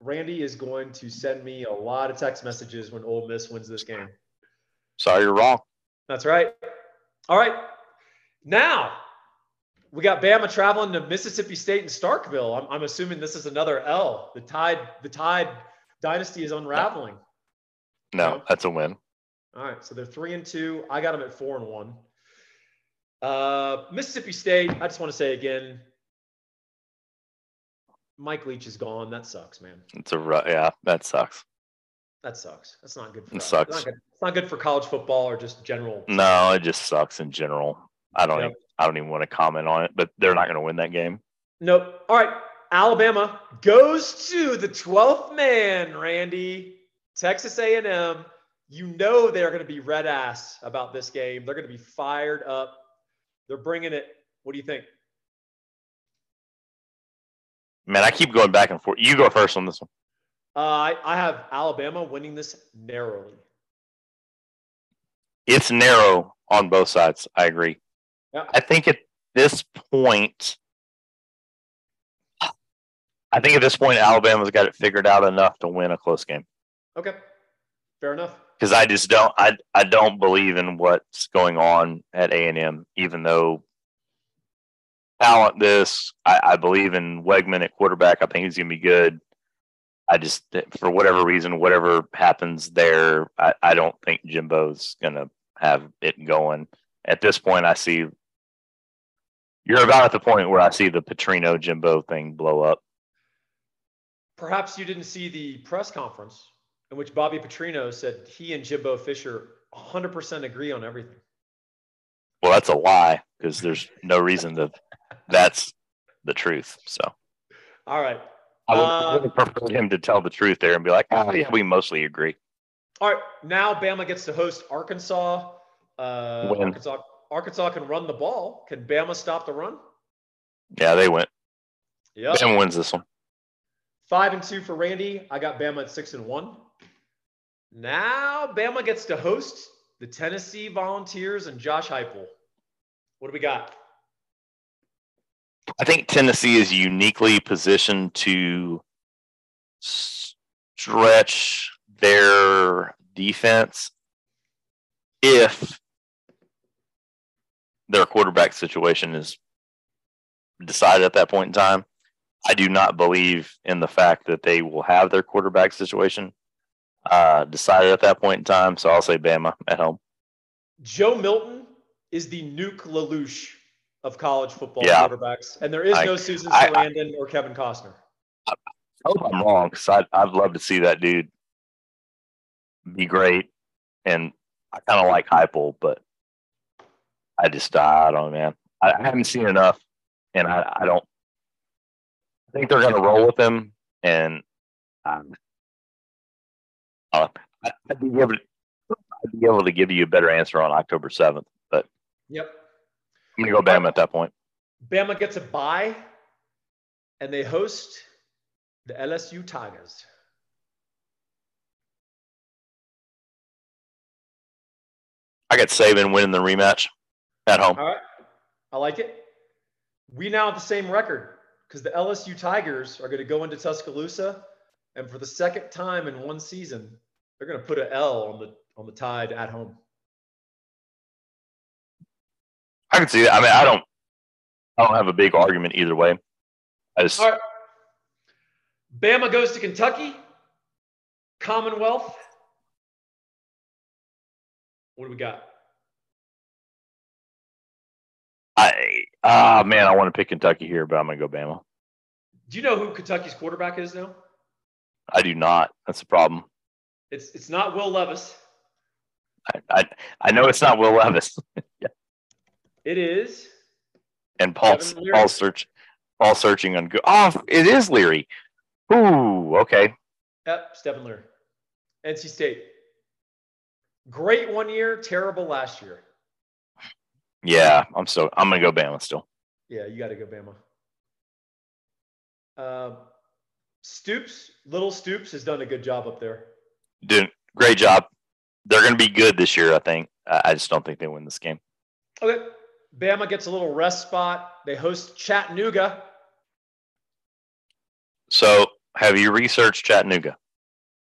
Randy is going to send me a lot of text messages when Ole Miss wins this game. Sorry, you're wrong. That's right. All right. Now, we got Bama traveling to Mississippi State and Starkville. I'm, I'm assuming this is another L. The Tide, the Tide dynasty is unraveling. No, no that's a win. All right, so they're three and two. I got them at four and one. Uh, Mississippi State. I just want to say again, Mike Leach is gone. That sucks, man. It's a yeah, that sucks. That sucks. That's not good. For it us. sucks. It's not, good, it's not good for college football or just general. No, it just sucks in general. I don't. Yep. Even, I don't even want to comment on it, but they're not going to win that game. Nope. All right. Alabama goes to the 12th man, Randy. Texas A&M. You know they're going to be red ass about this game. They're going to be fired up. They're bringing it. What do you think? Man, I keep going back and forth. You go first on this one. Uh, I, I have Alabama winning this narrowly. It's narrow on both sides. I agree. Yeah. I think at this point, I think at this point, Alabama's got it figured out enough to win a close game. Okay, fair enough. Because I just don't, I, I don't believe in what's going on at A and M, even though talent. This, I, I believe in Weigman at quarterback. I think he's gonna be good. I just, for whatever reason, whatever happens there, I, I don't think Jimbo's gonna have it going. At this point, I see you're about at the point where I see the Petrino Jimbo thing blow up. Perhaps you didn't see the press conference in which Bobby Petrino said he and Jimbo Fisher 100% agree on everything. Well, that's a lie because there's no reason to. That's the truth. So. All right. I would, uh, preferred him to tell the truth there and be like, "Oh yeah, we mostly agree." All right, now Bama gets to host Arkansas. Uh, Arkansas Arkansas can run the ball. Can Bama stop the run? Yeah, they went. Yeah, Bama wins this one. Five and two for Randy. I got Bama at six and one. Now Bama gets to host the Tennessee Volunteers and Josh Heupel. What do we got? I think Tennessee is uniquely positioned to stretch their defense if their quarterback situation is decided at that point in time. I do not believe in the fact that they will have their quarterback situation uh, decided at that point in time. So I'll say Bama at home. Joe Milton is the Nuke LaLoosh of college football yeah. quarterbacks, and there is no Susan Sarandon or Kevin Costner. I, I hope I'm wrong because I'd, I'd love to see that dude be great, and I kind of like Heupel, but I just I don't know, man. I, I haven't seen enough, and I, I don't I think they're going to roll with him, and um, uh, I'd be able to, I'd be able to give you a better answer on October seventh. But yep, I'm going to go Bama at that point. Bama gets a bye, and they host the LSU Tigers. I got Saban winning the rematch at home. All right, I like it. We now have the same record because the LSU Tigers are going to go into Tuscaloosa, and for the second time in one season, they're going to put an L on the on the Tide at home. I can see that. I mean, I don't, I don't have a big argument either way. I just. All right. Bama goes to Kentucky. Commonwealth. What do we got? I ah man, I want to pick Kentucky here, but I'm gonna go Bama. Do you know who Kentucky's quarterback is now? I do not. That's the problem. It's it's not Will Levis. I I, I know it's not Will Levis. (laughs) yeah. It is. And Paul Paul search Paul searching on Google. Oh, it is Leary. Ooh, okay. Yep, Stephen Leary. NC State. Great one year, terrible last year. Yeah, I'm so I'm gonna go Bama still. Yeah, you got to go Bama. Uh, Stoops, little Stoops, has done a good job up there. Doing great job. They're going to be good this year, I think. I just don't think they win this game. Okay, Bama gets a little rest spot. They host Chattanooga. So, have you researched Chattanooga?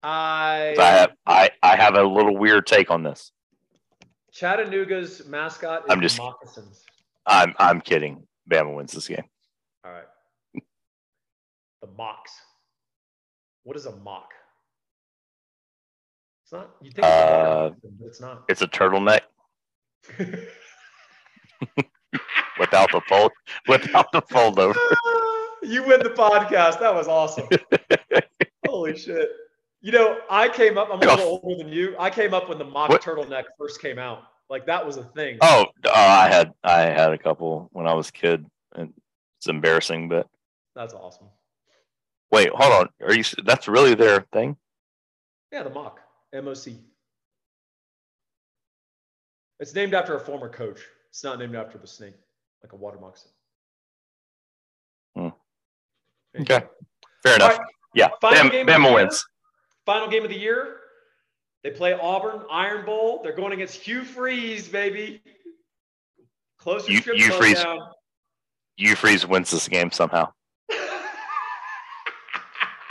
I I have I, I have a little weird take on this. Chattanooga's mascot is I'm just, moccasins. I'm I'm kidding. Bama wins this game. All right. the mocks. What is a mock? It's not. You think it's, uh, but it's not. It's a turtleneck. (laughs) without the fold, without the fold over. (laughs) you win the podcast. That was awesome. (laughs) Holy shit. You know, I came up. I'm a little older than you. I came up when the mock what? turtleneck first came out. Like that was a thing. Oh, uh, I had I had a couple when I was a kid, and it's embarrassing, but that's awesome. Wait, hold on. Are you? That's really their thing? Yeah, the mock MOC. It's named after a former coach. It's not named after the snake, like a water moccasin. Hmm. Okay, fair enough. Right. Yeah, Final Bam, Bama wins. Final game of the year. They play Auburn, Iron Bowl. They're going against Hugh Freeze, baby. Closer you, Hugh Freeze. Down. Hugh Freeze wins this game somehow.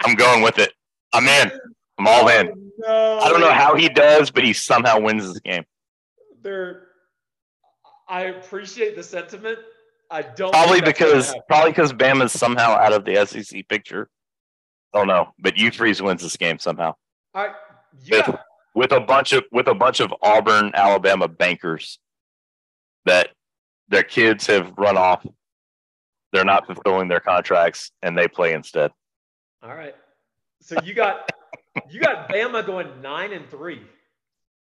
I'm going with it. I'm in. I'm all oh, in. No. I don't know how he does, but he somehow wins this game. They're. I appreciate the sentiment. I don't. Probably because probably because Bama's somehow out of the SEC picture. Oh no, but Hugh Freeze wins this game somehow. All right, with, with a bunch of with a bunch of Auburn, Alabama bankers that their kids have run off. They're not fulfilling their contracts, and they play instead. All right. So you got you got Bama going nine and three.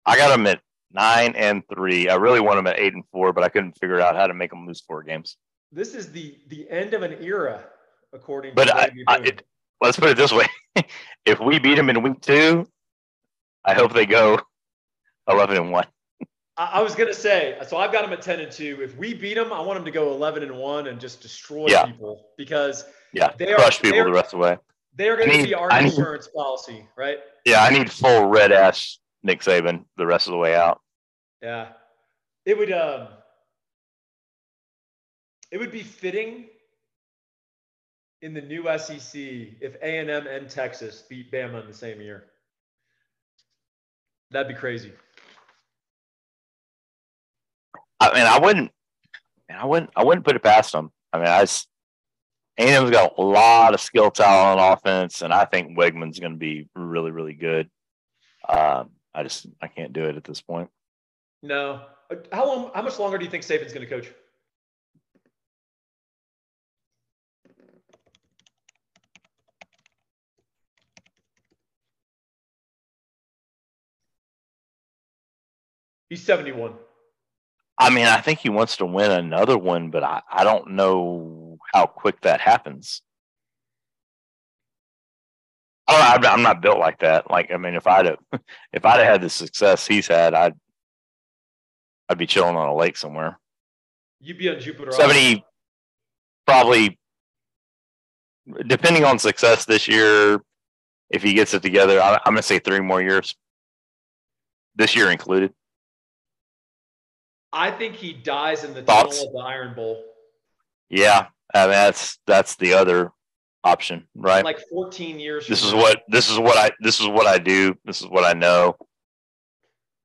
I got them at nine and three. I really want them at eight and four, but I couldn't figure out how to make them lose four games. This is the the end of an era, according. To. But I, I, it, let's put it this way: (laughs) if we beat them in week two, I hope they go (laughs) eleven and one. I, was gonna say, so I've got them at ten and two. If we beat them, I want them to go eleven and one and just destroy yeah. people because Yeah, they crush are, people the rest of the way. They are going to be our insurance policy, right? Yeah, I need full red ass Nick Saban the rest of the way out. Yeah, it would. Um, it would be fitting in the new SEC if A&M and Texas beat Bama in the same year. That'd be crazy. I mean, I wouldn't. I wouldn't. I wouldn't put it past them. I mean, I just A&M's got a lot of skill talent on offense, and I think Weigman's going to be really, really good. Um, I just I can't do it at this point. No. How long? How much longer do you think Saban's going to coach? He's 71. I mean, I think he wants to win another one, but I, I don't know how quick that happens. Oh, I am not built like that. Like, I mean, if I'd have, (laughs) if I'd have had the success he's had, I'd, I'd be chilling on a lake somewhere. You'd be on Jupiter. Seventy, probably, depending on success this year. If he gets it together, I, I'm gonna say three more years. This year included. I think he dies in the Thoughts? tunnel of the Iron Bowl. Yeah, I mean, that's that's the other option, right? Like 14 years. This is now. what this is what I this is what I do. This is what I know.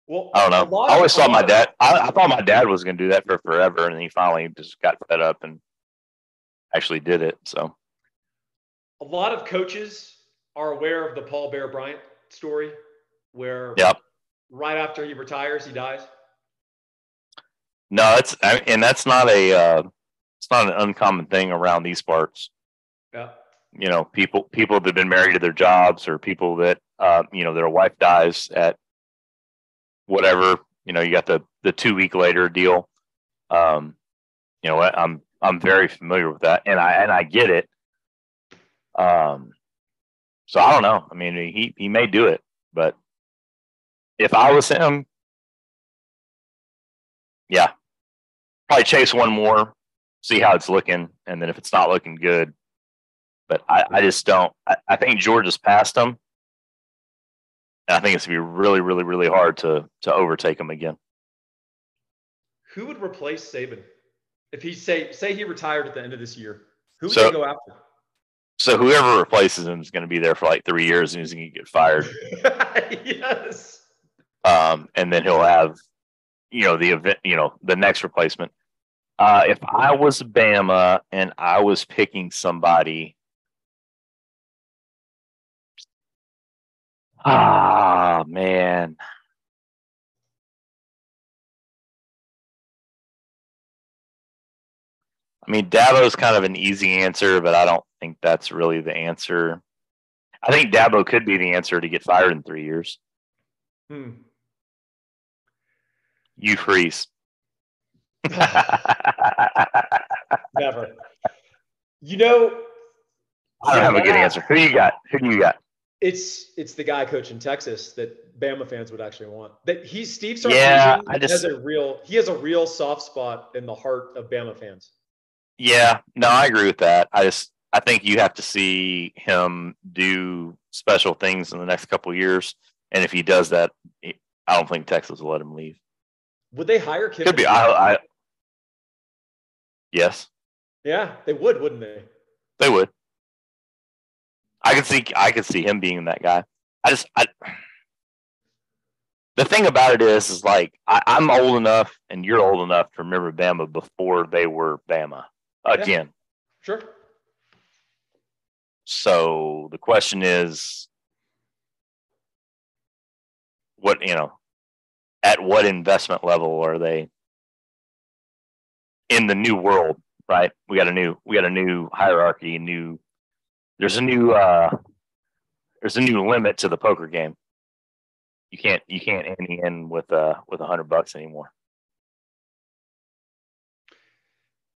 Well, I don't know. I always thought my dad. I, I thought my dad was going to do that for forever, and then he finally just got fed up and actually did it. So, a lot of coaches are aware of the Paul Bear Bryant story, where yep. right after he retires, he dies. No, it's and that's not a uh, it's not an uncommon thing around these parts. Yeah. You know, people people that have been married to their jobs or people that uh, you know their wife dies at whatever. You know, you got the the two week later deal. Um, you know, I'm I'm very familiar with that, and I and I get it. Um, so I don't know. I mean, he he may do it, but if I was him, yeah, probably chase one more, see how it's looking, and then if it's not looking good, but I, I just don't. I, I think Georgia's passed them. I think it's gonna be really, really, really hard to to overtake them again. Who would replace Saban if he say say he retired at the end of this year? Who would so, they go after? So whoever replaces him is going to be there for like three years, and he's going to get fired. (laughs) yes. Um, and then he'll have, you know, the event, you know, the next replacement. Uh, if I was Bama and I was picking somebody, ah man. I mean, Dabo is kind of an easy answer, but I don't think that's really the answer. I think Dabo could be the answer to get fired in three years. Hmm. Hugh Freeze. (laughs) Never. You know, I don't have a good answer. Who you got? Who do you got? It's it's the guy coaching Texas that Bama fans would actually want. That he's Steve Sarkisian yeah, I just, has a real he has a real soft spot in the heart of Bama fans. Yeah, no, I agree with that. I just I think you have to see him do special things in the next couple years, and if he does that, I don't think Texas will let him leave. Would they hire Kiffin? Could be. I, I Yes. Yeah, they would, wouldn't they? They would. I could see I could see him being that guy. I just I the thing about it is is like I, am old enough and you're old enough to remember Bama before they were Bama again. Yeah, sure. So the question is what you know at what investment level are they in the new world, right? We got a new we got a new hierarchy, new there's a new uh there's a new limit to the poker game. You can't you can't ante in with uh with a hundred bucks anymore.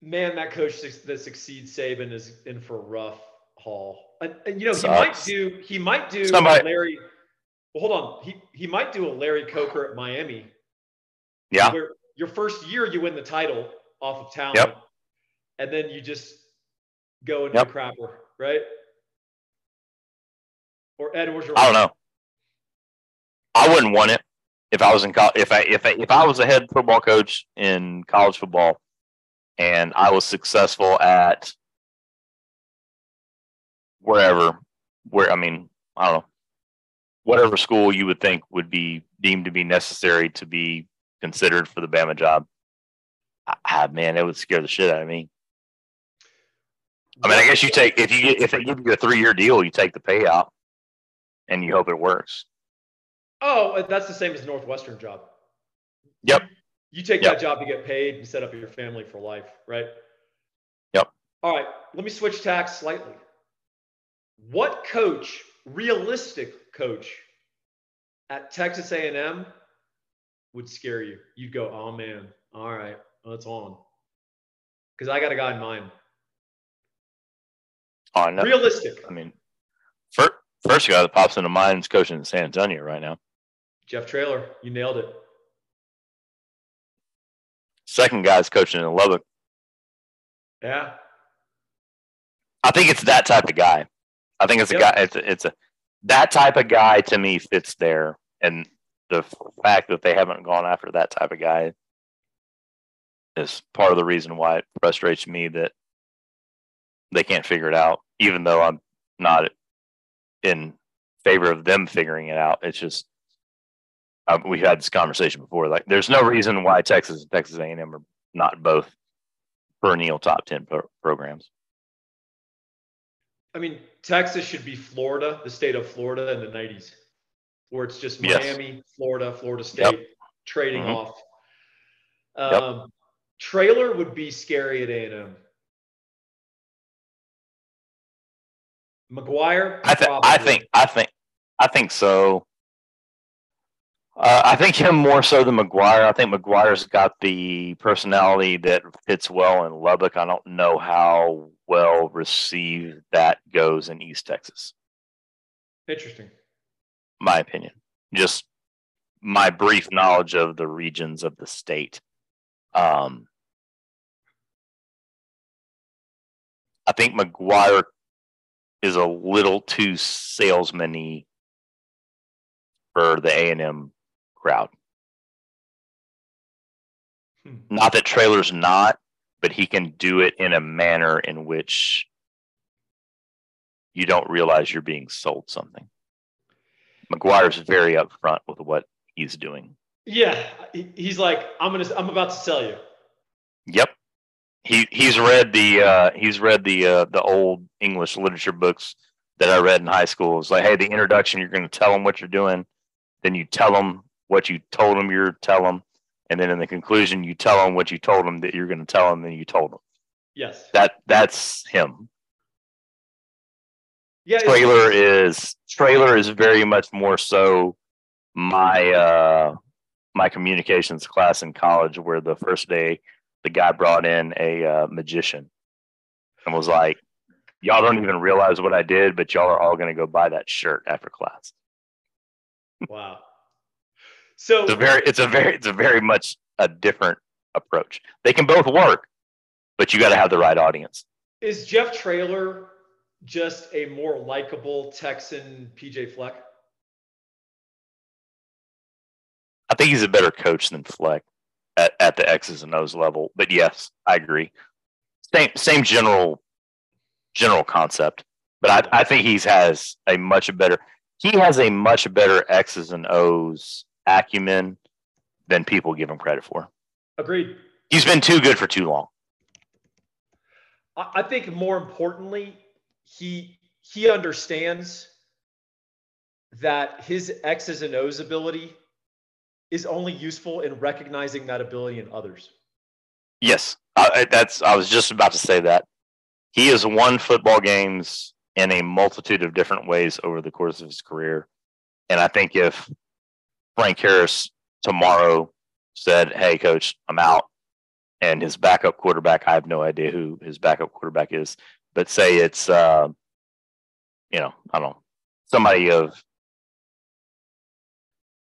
Man, that coach that succeeds Saban is in for a rough haul. And, and you know, Sucks. he might do he might do Somebody, Larry. Well, hold on. He he might do a Larry Coker at Miami. Yeah. your first year you win the title off of talent. Yep. And then you just going yep. to Crapper, right? Or Edwards? I don't know. I wouldn't want it if I was in college. If I if I, if I was a head football coach in college football, and I was successful at wherever, where I mean, I don't know, whatever school you would think would be deemed to be necessary to be considered for the Bama job. Ah, man, it would scare the shit out of me. I mean, I guess you take if you if they give you a three year deal, you take the payout, and you hope it works. Oh, that's the same as Northwestern job. Yep. You, take yep. that job to get paid and set up your family for life, right? Yep. All right. Let me switch tacks slightly. What coach, realistic coach, at Texas A&M would scare you? You'd go, oh man, all right, that's on. Because I got a guy in mind. Oh, no. Realistic. I mean, first, first guy that pops into mind is coaching in San Antonio right now. Jeff Traylor, you nailed it. Second guy's coaching in Lubbock. Yeah. I think it's that type of guy. I think it's yep. a guy. It's a, it's a that type of guy to me fits there, and the fact that they haven't gone after that type of guy is part of the reason why it frustrates me that they can't figure it out. Even though I'm not in favor of them figuring it out, it's just uh, we've had this conversation before. Like, there's no reason why Texas and Texas A&M are not both perennial top ten pro- programs. I mean, Texas should be Florida, the state of Florida in the '90s, where it's just Miami, yes. Florida, Florida State yep. trading mm-hmm. off. Um, yep. Traylor would be scary at A&M. McGuire, I, th- I think, I think, I think so. Uh, I think him more so than McGuire. I think McGuire's got the personality that fits well in Lubbock. I don't know how well received that goes in East Texas. Interesting. My opinion. Just my brief knowledge of the regions of the state. Um, I think McGuire is a little too salesman for the A and M crowd. Hmm. Not that Traylor's not, but he can do it in a manner in which you don't realize you're being sold something. McGuire's very upfront with what he's doing. Yeah, he's like, I'm gonna, I'm about to sell you. Yep, he he's read the uh, he's read the uh, the old English literature books that I read in high school. It's like, hey, the introduction, you're going to tell them what you're doing, then you tell them what you told them you're tell them, and then in the conclusion, you tell them what you told them that you're going to tell them, and you told them. Yes. That that's him. Yeah. Traylor is Traylor is very much more so my uh my communications class in college where the first day the guy brought in a uh, magician and was like, "Y'all don't even realize what I did, but y'all are all going to go buy that shirt after class." Wow. So it's a very, it's a very, it's a very much a different approach. They can both work, but you got to have the right audience. Is Jeff Traylor just a more likable Texan PJ Fleck? I think he's a better coach than Fleck at, at the X's and O's level. But yes, I agree. Same same general general concept. But I, I think he has a much better he has a much better X's and O's acumen than people give him credit for. Agreed. He's been too good for too long. I think more importantly, he he understands that his X's and O's ability is only useful in recognizing that ability in others. Yes, I, that's. I was just about to say that. He has won football games in a multitude of different ways over the course of his career, and I think if Frank Harris tomorrow said, "Hey, coach, I'm out," and his backup quarterback, I have no idea who his backup quarterback is, but say it's, uh, you know, I don't know, somebody of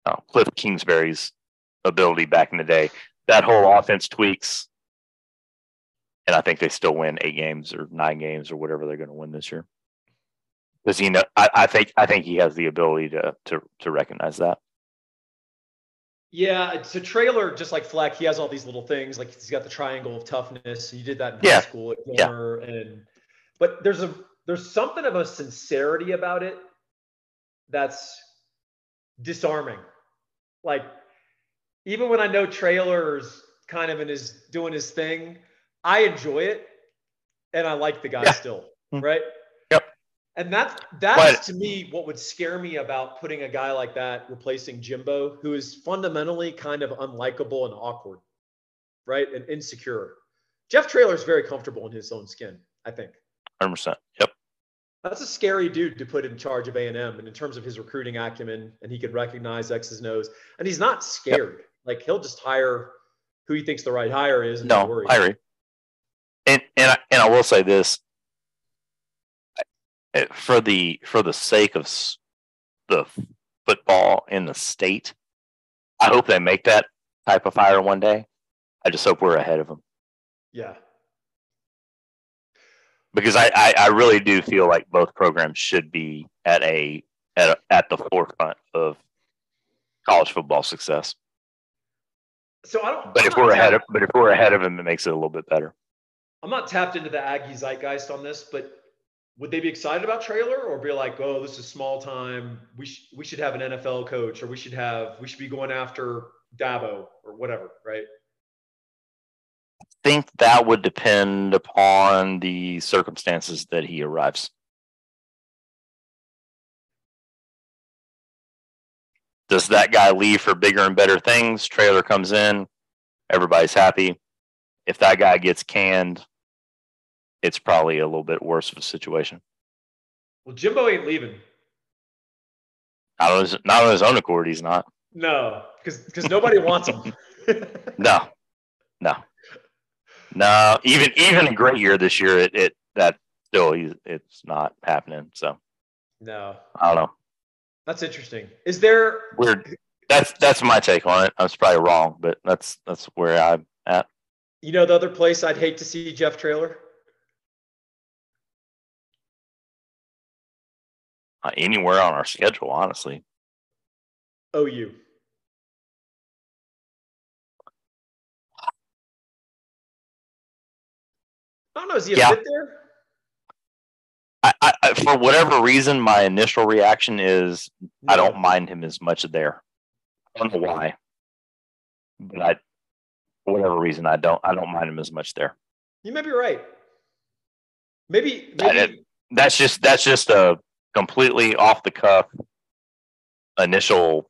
uh, Cliff Kingsbury's ability back in the day. That whole offense tweaks, and I think they still win eight games or nine games or whatever they're going to win this year. Because he know, I, I think I think he has the ability to to to recognize that. Yeah, it's a Traylor just like Fleck. He has all these little things. Like he's got the triangle of toughness. He did that in Yeah. high school at Yeah. And but there's a there's something of a sincerity about it that's disarming. Like even when I know Traylor's kind of in his doing his thing, I enjoy it, and I like the guy Yeah. still, Mhm. right? Yep. And that's that's But- to me what would scare me about putting a guy like that replacing Jimbo, who is fundamentally kind of unlikable and awkward, right? And insecure. Jeff Traylor is very comfortable in his own skin, I think. Hundred percent. Yep. That's a scary dude to put in charge of A&M and in terms of his recruiting acumen and he can recognize X's nose and he's not scared. Like he'll just hire who he thinks the right hire is and No, worry. I agree. And and I, and I will say this: Eh, for the for the sake of the football in the state, I hope they make that type of hire one day. I just hope we're ahead of them Yeah. because I, I, I really do feel like both programs should be at a at a, at the forefront of college football success. So I don't But I'm if we're ahead of but if we're ahead of them, it makes it a little bit better. I'm not tapped into the Aggie zeitgeist on this, but would they be excited about Traylor or be like, oh, this is small time. We sh- we should have an NFL coach or we should have we should be going after Dabo or whatever, right? I think that would depend upon the circumstances that he arrives. Does that guy leave for bigger and better things? Traylor comes in, everybody's happy. If that guy gets canned, it's probably a little bit worse of a situation. Well, Jimbo ain't leaving. Not on his, not on his own accord, he's not. No, because nobody wants him. (laughs) No, no, no. Even even a great year this year, it, it that still he's, it's not happening. So no, I don't know. that's interesting. Is there weird. That's that's my take on it. I was probably wrong, but that's that's where I'm at. you know the other place I'd hate to see Jeff Traylor? Uh, anywhere on our schedule, honestly. OU. I don't know. Is he a Yeah. fit there? I, I, I for whatever reason, my initial reaction is I don't mind him as much there. I don't know why, but I, for whatever reason, I don't I don't mind him as much there. You may be right. Maybe, maybe That's just that's just a completely off the cuff initial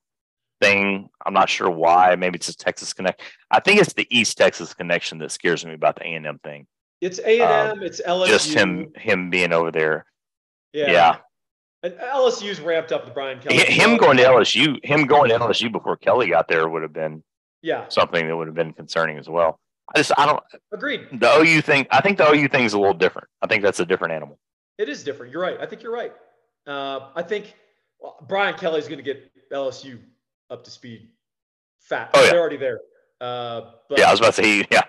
thing. I'm not sure why. Maybe it's a Texas connect. I think it's the East Texas connection that scares me about the A and M thing. it's A and M. It's LSU. Um, Just him him being over there. Yeah. Yeah. And LSU's ramped up the Brian Kelly. Him going to LSU, him going to LSU before Kelly got there would have been Yeah. something that would have been concerning as well. I just I don't Agreed. the OU thing. I think the OU thing is a little different. I think that's a different animal. It is different. You're right. I think you're right. Uh, I think well, Brian Kelly's going to get LSU up to speed. Fat. Oh, yeah. They're already there. Uh, but Yeah, I was about to say he, (laughs) yeah.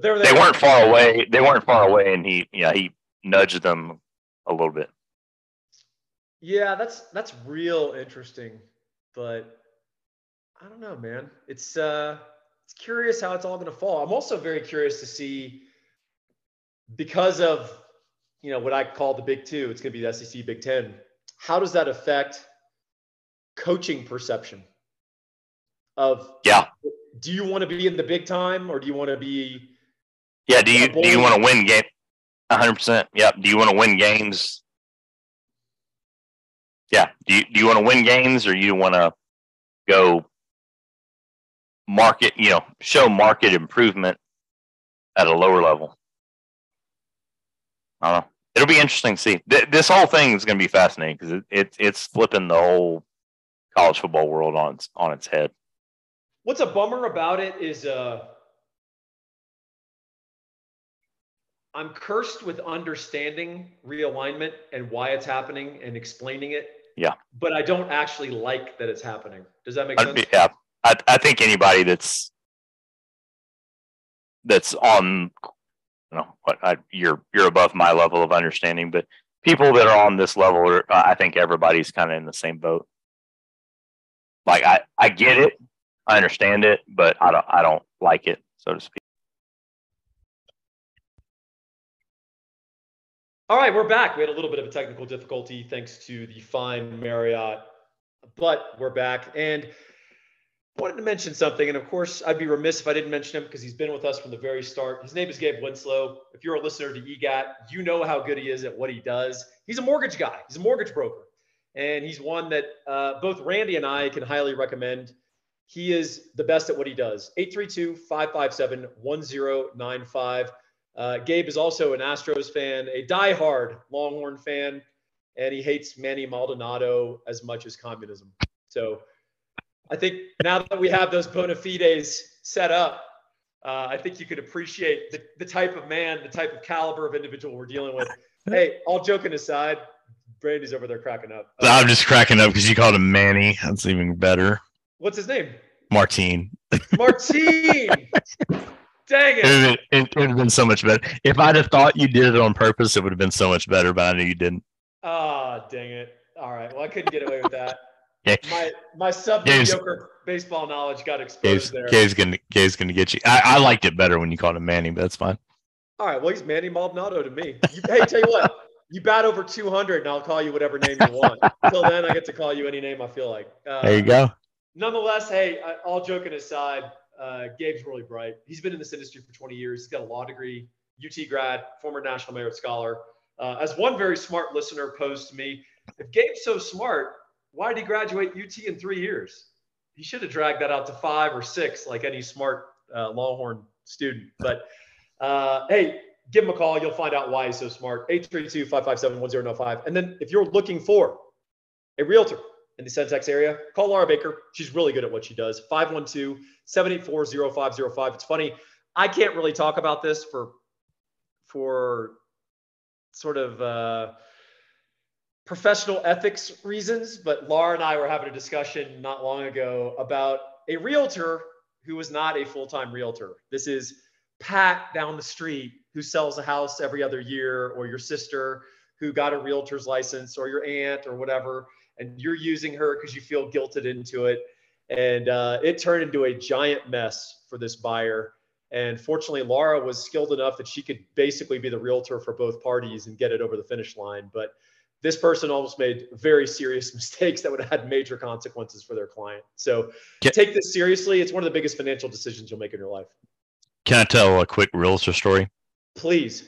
They weren't far away. They weren't far away, and he yeah he nudged them a little bit. Yeah, that's that's real interesting, but I don't know, man. It's uh it's curious how it's all going to fall. I'm also very curious to see because of you know what I call the Big Two. It's going to be the SEC, Big Ten. How does that affect coaching perception? Of Yeah, do you want to be in the big time or do you want to be? yeah. Do you do you want to win game? hundred percent. Yep. Do you want to win games? Yeah. Do you do you want to win games, or you want to go market? You know, show market improvement at a lower level. I don't know. It'll be interesting to see. Th- this whole thing is going to be fascinating because it, it it's flipping the whole college football world on its on its head. What's a bummer about it is uh, I'm cursed with understanding realignment and why it's happening and explaining it. Yeah. But I don't actually like that it's happening. Does that make I, sense? yeah, I, I think anybody that's that's on know what I, you're you're above my level of understanding, but people that are on this level are, uh, I think everybody's kind of in the same boat. Like I, I get it, I understand it, but I don't, I don't like it, so to speak. All right, we're back. We had a little bit of a technical difficulty thanks to the fine Marriott, but we're back. And wanted to mention something. And of course, I'd be remiss if I didn't mention him because he's been with us from the very start. His name is Gabe Winslow. If you're a listener to EGAT, you know how good he is at what he does. He's a mortgage guy, he's a mortgage broker. And he's one that uh, both Randy and I can highly recommend. He is the best at what he does. 832 557 1095. Uh, Gabe is also an Astros fan, a diehard Longhorn fan, and he hates Manny Maldonado as much as communism. So I think now that we have those bona fides set up, uh, I think you could appreciate the, the type of man, the type of caliber of individual we're dealing with. (laughs) Hey, all joking aside, Brandy's over there cracking up. Uh, I'm just cracking up because you called him Manny. That's even better. What's his name? Martine. Martine. (laughs) Dang it. It, it, would have been so much better. If I'd have thought you did it on purpose, it would have been so much better, but I knew you didn't. Ah, oh, dang it. All right. Well, I couldn't get away with that. My my sub mediocre baseball knowledge got exposed Gabe's, there. Gabe's gonna Gabe's gonna get you. I, I liked it better when you called him Manny, but that's fine. All right. Well, he's Manny Maldonado to me. You, hey, tell you what, you bat over 200, and I'll call you whatever name you want. Until then, I get to call you any name I feel like. Uh, there you go. Nonetheless, hey, all joking aside, uh, Gabe's really bright. He's been in this industry for 20 years. He's got a law degree, UT grad, former National Merit Scholar. Uh, as one very smart listener posed to me, if Gabe's so smart, why did he graduate UT in three years? He should have dragged that out to five or six, like any smart uh, Longhorn student. But uh, hey, give him a call. You'll find out why he's so smart. 832 557 1095. And then if you're looking for a realtor, in the Centex area, call Laura Baker. She's really good at what she does. 512 784 0505. It's funny. I can't really talk about this for, for sort of uh, professional ethics reasons, but Laura and I were having a discussion not long ago about a realtor who was not a full time realtor. This is Pat down the street who sells a house every other year, or your sister who got a realtor's license, or your aunt, or whatever and you're using her because you feel guilted into it. And uh, it turned into a giant mess for this buyer. And fortunately, Laura was skilled enough that she could basically be the realtor for both parties and get it over the finish line. But this person almost made very serious (laughs) mistakes that would have had major consequences for their client. So can, take this seriously. It's one of the biggest financial decisions you'll make in your life. Can I tell a quick realtor story? Please.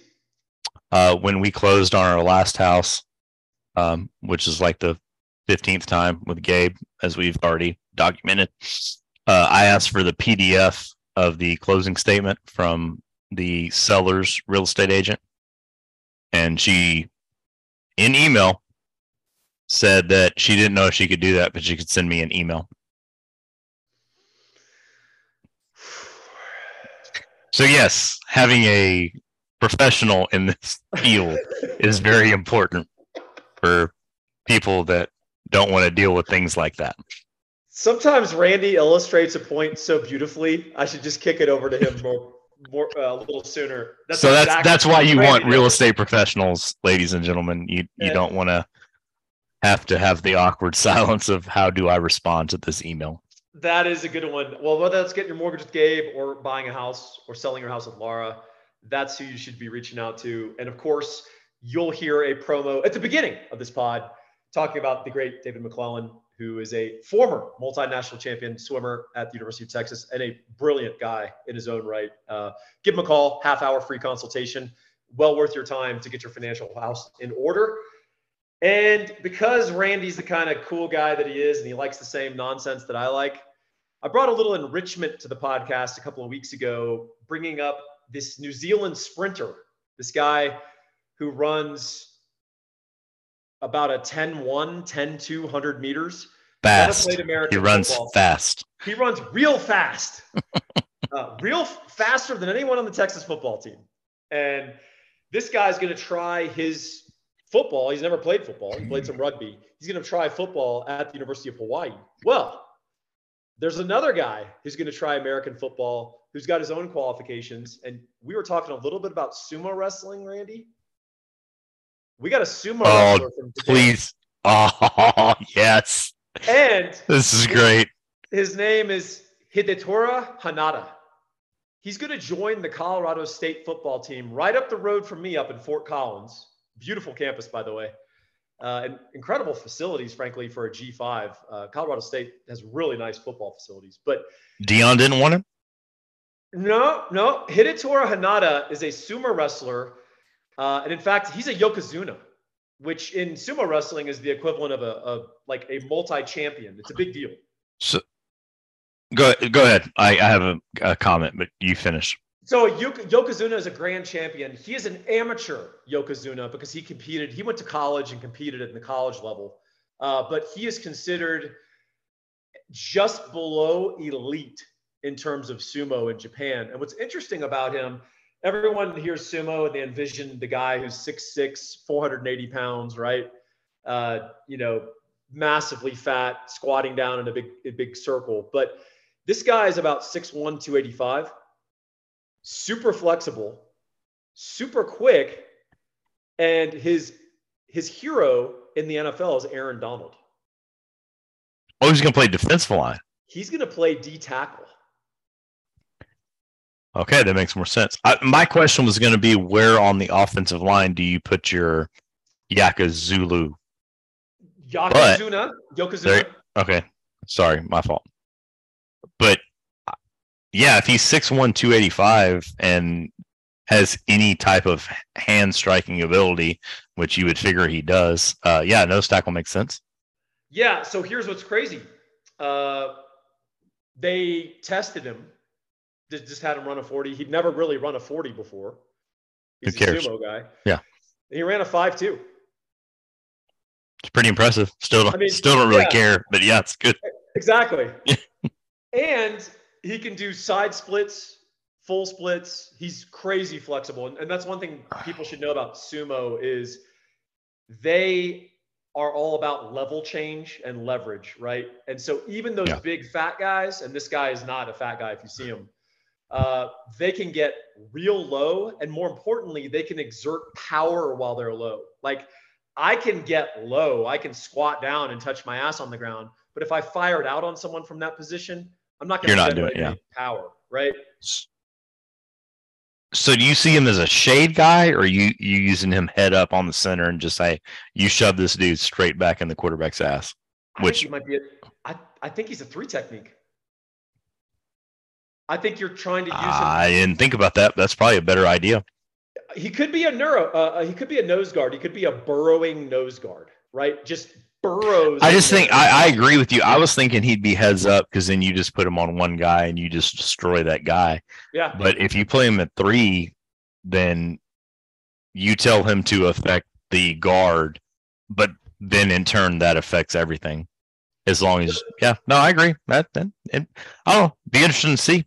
Uh, when we closed on our last house, um, which is like the 15th time with Gabe, as we've already documented. Uh, I asked for the PDF of the closing statement from the seller's real estate agent. And she, in email, said that she didn't know if she could do that, but she could send me an email. So, yes, having a professional in this field is very important for people that don't want to deal with things like that. Sometimes Randy illustrates a point so beautifully. I should just kick it over to him more, more uh, a little sooner. That's so that's that's why you want real estate professionals, ladies and gentlemen. You you yeah. don't want to have to have the awkward (laughs) silence of how do I respond to this email. That is a good one. Well, whether that's getting your mortgage with Gabe or buying a house or selling your house with Laura, that's who you should be reaching out to. And of course, you'll hear a promo at the beginning of this pod talking about the great David McClellan, who is a former multinational champion swimmer at the University of Texas and a brilliant guy in his own right. Uh, give him a call, half hour free consultation. Well worth your time to get your financial house in order. And because Randy's the kind of cool guy that he is and he likes the same nonsense that I like, I brought a little enrichment to the podcast a couple of weeks ago, bringing up this New Zealand sprinter, this guy who runs about a 10 1, 10 200 meters. Fast. He runs football. fast. He runs real fast, (laughs) uh, real faster than anyone on the Texas football team. And this guy's going to try his football. He's never played football. He played some rugby. He's going to try football at the University of Hawaii. Well, there's another guy who's going to try American football, who's got his own qualifications. And we were talking a little bit about sumo wrestling, Randy. We got a sumo Oh, wrestler from Japan. Please. Oh, (laughs) yes. And This is great. his name is Hidetora Hanada. He's going to join the Colorado State football team right up the road from me up in Fort Collins. Beautiful campus, by the way. Uh, and incredible facilities, frankly, for a G5. Uh, Colorado State has really nice football facilities. But Deion didn't want him? no, no. Hidetora Hanada is a sumo wrestler. Uh, and in fact, he's a Yokozuna, which in sumo wrestling is the equivalent of a, a like a multi-champion. It's a big deal. So go go ahead. I, I have a, a comment, but you finish. So Yokozuna is a grand champion. He is an amateur Yokozuna because he competed. He went to college and competed at the college level, uh, but he is considered just below elite in terms of sumo in Japan. And what's interesting about him, everyone hears sumo and they envision the guy who's 6'6", 480 pounds, right? Uh, you know, massively fat, squatting down in a big, a big circle. But this guy is about 6'1", 285 super flexible, super quick, and his his hero in the NFL is Aaron Donald. Oh, he's going to play defensive line. He's going to play D tackle. Okay, that makes more sense. I, my question was going to be where on the offensive line do you put your Yaka Zulu? Yokozuna. There- Okay, sorry, my fault. But yeah, if he's 6'1", 285 and has any type of hand striking ability, which you would figure he does, uh, yeah, nose tackle makes sense. Yeah. So here's what's crazy. Uh, they tested him. Just, just had him run a 40. He'd never really run a 40 before. He's Who cares? a sumo guy. Yeah. And he ran a 5 2. It's pretty impressive. Still, don't, I mean, still don't really yeah. care, but yeah, it's good. Exactly. and he can do side splits, full splits. He's crazy flexible. And, and that's one thing people should know about sumo is they are all about level change and leverage, right? And so even those Yeah. big fat guys, and this guy is not a fat guy if you see him, uh, they can get real low. And more importantly, they can exert power while they're low. Like I can get low, I can squat down and touch my ass on the ground. But if I fired out on someone from that position, I'm not going to doing any power, right? So do you see him as a shade guy, or you you using him head up on the center and just say you shove this dude straight back in the quarterback's ass? I Which- think he might be. A, I I think he's a three technique. I think you're trying to use him. I didn't think about that. That's probably a better idea. he could be a neuro. Uh, he could be a nose guard. He could be a burrowing nose guard, right? Just burrows. I just think. I, I agree with you. I was thinking he'd be heads up because then you just put him on one guy and you just destroy that guy. yeah. But if you play him at three, then you tell him to affect the guard, but then in turn that affects everything. As long as yeah, no, I agree. That then it, I don't know. Be interesting to see.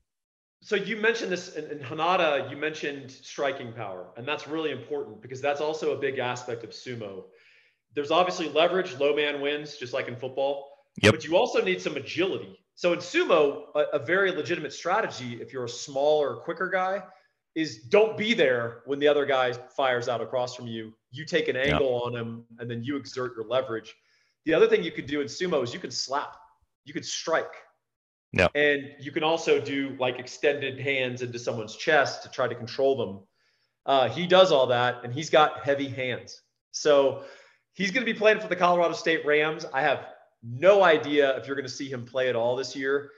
So you mentioned this in, in Hanada. You mentioned striking power, and that's really important because that's also a big aspect of sumo. There's obviously leverage. Low man wins, just like in football. Yep. But you also need some agility. So in sumo, a, a very legitimate strategy, if you're a smaller, quicker guy, is don't be there when the other guy fires out across from you. You take an angle on him, and then you exert your leverage. The other thing you could do in sumo is you could slap, you could strike. Yep. And you can also do like extended hands into someone's chest to try to control them. Uh, he does all that, and he's got heavy hands. So he's going to be playing for the Colorado State Rams. I have no idea if you're going to see him play at all this year,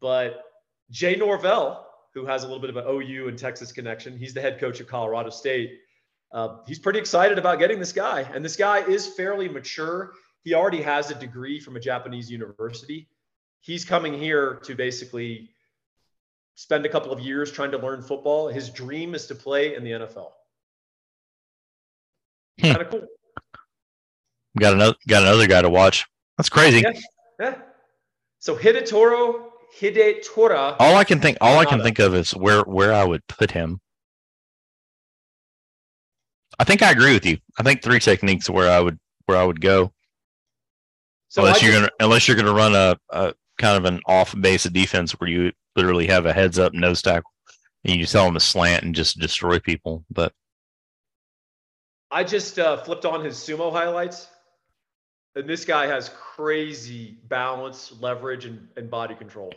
but Jay Norvell, who has a little bit of an OU and Texas connection, he's the head coach at Colorado State. Uh, he's pretty excited about getting this guy, and this guy is fairly mature. He already has a degree from a Japanese university. He's coming here to basically spend a couple of years trying to learn football. His dream is to play in the NFL. Hmm. Kind of cool. Got another got another guy to watch. That's crazy. Yeah. Yeah. So Hidetoro, Hidetora. All I can think all I can think of is where where I would put him. I think I agree with you. I think three techniques where I would where I would go. So unless I you're gonna unless you're gonna run a, a kind of an off base of defense where you literally have a heads up nose tackle and you tell them to slant and just destroy people. But I just uh, flipped on his sumo highlights, and this guy has crazy balance, leverage, and, and body control.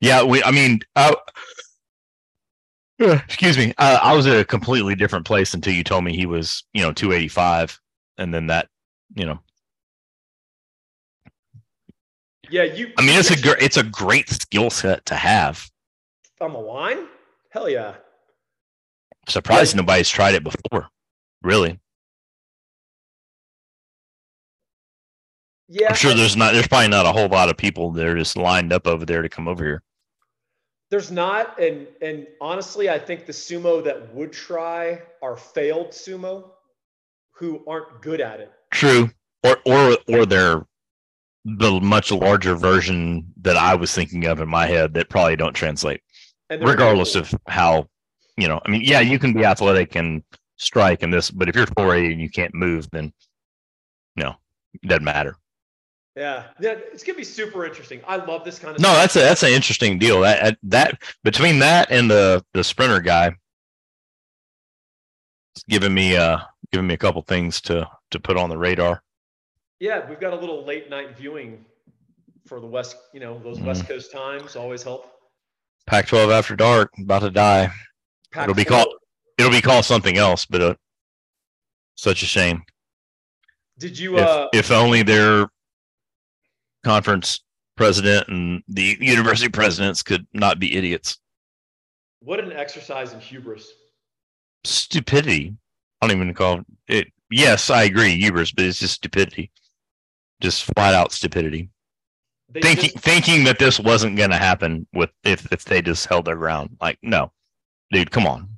Yeah, we. I mean, I, (sighs) excuse me. I, I was at a completely different place until you told me he was, you know, 285, and then that, you know. Yeah, you. I mean, it's a gr- it's a great skill set to have. On the line, hell yeah. Surprised yeah. nobody's tried it before. Really. Yeah, I'm sure there's not. There's probably not a whole lot of people that are just lined up over there to come over here. There's not, and and honestly, I think the sumo that would try are failed sumo, who aren't good at it. True, or or or they're the much larger version that I was thinking of in my head that probably don't translate. Regardless of how, you know, I mean, yeah, you can be athletic and strike and this, but if you're 4A and you can't move, then no, it doesn't matter. Yeah, yeah, it's gonna be super interesting. I love this kind of. No, stuff. that's a that's an interesting deal. That that between that and the the sprinter guy, it's giving me uh giving me a couple things to to put on the radar. Yeah, we've got a little late night viewing for the west. You know, those mm. West Coast times always help. Pac-12 after dark, about to die. Pac-12. It'll be called it'll be called something else, but uh, such a shame. Did you? Uh, if, if only their conference president and the university (laughs) presidents could not be idiots. What an exercise in hubris. Stupidity. I don't even call it. Yes, I agree, hubris, but it's just stupidity. Just flat out stupidity. They thinking just, thinking that this wasn't going to happen with if if they just held their ground. Like, no, dude, come on.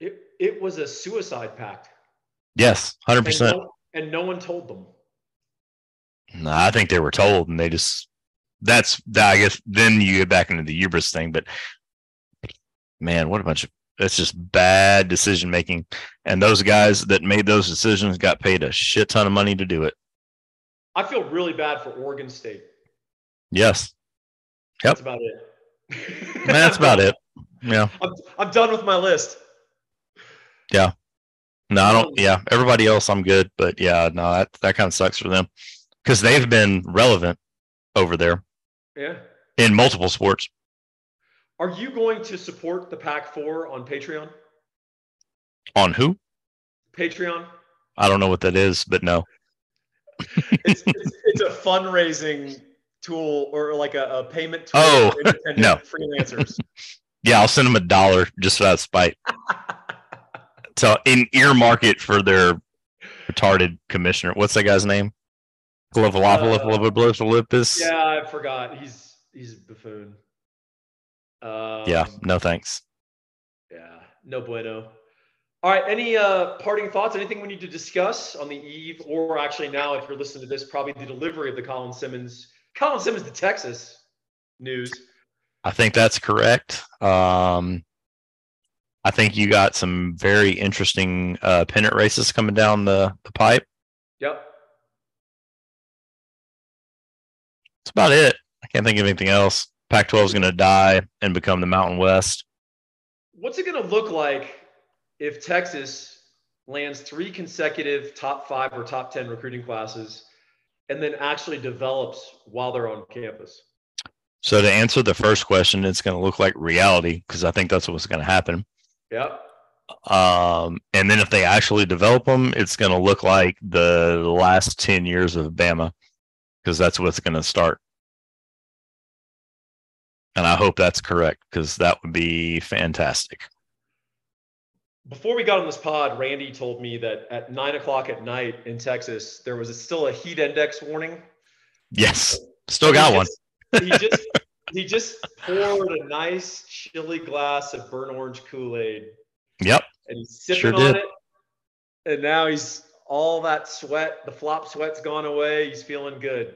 It it was a suicide pact. Yes, hundred percent. And no one told them. No, I think they were told, and they just that's. I guess then you get back into the hubris thing. But man, what a bunch of that's just bad decision making. And those guys that made those decisions got paid a shit ton of money to do it. I feel really bad for Oregon State. Yes. Yep. That's about it. that's about it. Yeah. (laughs) I'm, I'm done with my list. Yeah. No, I don't. Um, yeah. Everybody else, I'm good. But yeah, no, that, that kind of sucks for them because they've been relevant over there. Yeah. In multiple sports. Are you going to support the Pac Four on Patreon? On who? Patreon. I don't know what that is, but no. It's, it's, it's, a fundraising tool or like a, a payment tool oh, no. freelancers. (laughs) yeah, I'll send them a dollar just for that spite. (laughs) so in earmark it for their retarded commissioner. What's that guy's name? Galapagos. Uh, yeah, I forgot. He's he's a buffoon. Um, yeah, no thanks. Yeah, no bueno. All right, any uh, parting thoughts? Anything we need to discuss on the eve, or actually now, if you're listening to this, probably the delivery of the Colin Simmons, Colin Simmons to Texas news. I think that's correct. Um, I think you got some very interesting uh, pennant races coming down the, the pipe. Yep. That's about it. I can't think of anything else. Pac 12 is going to die and become the Mountain West. What's it going to look like if Texas lands three consecutive top five or top 10 recruiting classes and then actually develops while they're on campus? So, to answer the first question, it's going to look like reality because I think that's what's going to happen. Yep. Um, and then if they actually develop them, it's going to look like the last 10 years of Bama because that's what's going to start. And I hope that's correct because that would be fantastic. Before we got on this pod, Randy told me that at nine o'clock at night in Texas, there was a, still a heat index warning. Yes, still got one. he just he just poured a nice chilly glass of burnt orange Kool Aid. Yep, and he's sipping sure on it. And now he's all that sweat, the flop sweat's gone away. He's feeling good.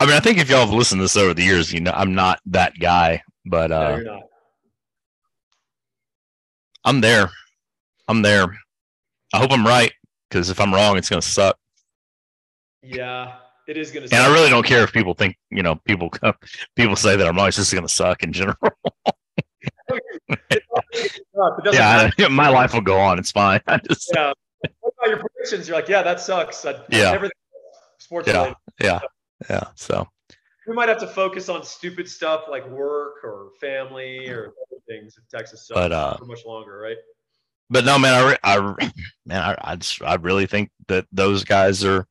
I mean, I think if y'all have listened to this over the years, you know, I'm not that guy, but uh, no, you're not. I'm there. I'm there. I hope I'm right because if I'm wrong, it's going to suck. Yeah. It is going to. Suck. And I really don't care if people think you know people people say that I'm always just going to suck in general. (laughs) yeah, (laughs) my life will go on. It's fine. (laughs) I just yeah. What about your predictions? You're like, yeah, that sucks. I, yeah. Everything sports. Yeah. Related. Yeah. Yeah. So we might have to focus on stupid stuff like work or family or other things in Texas but, uh, for much longer, right? But no, man, I, I (clears throat) man, I, I, just, I really think that those guys are.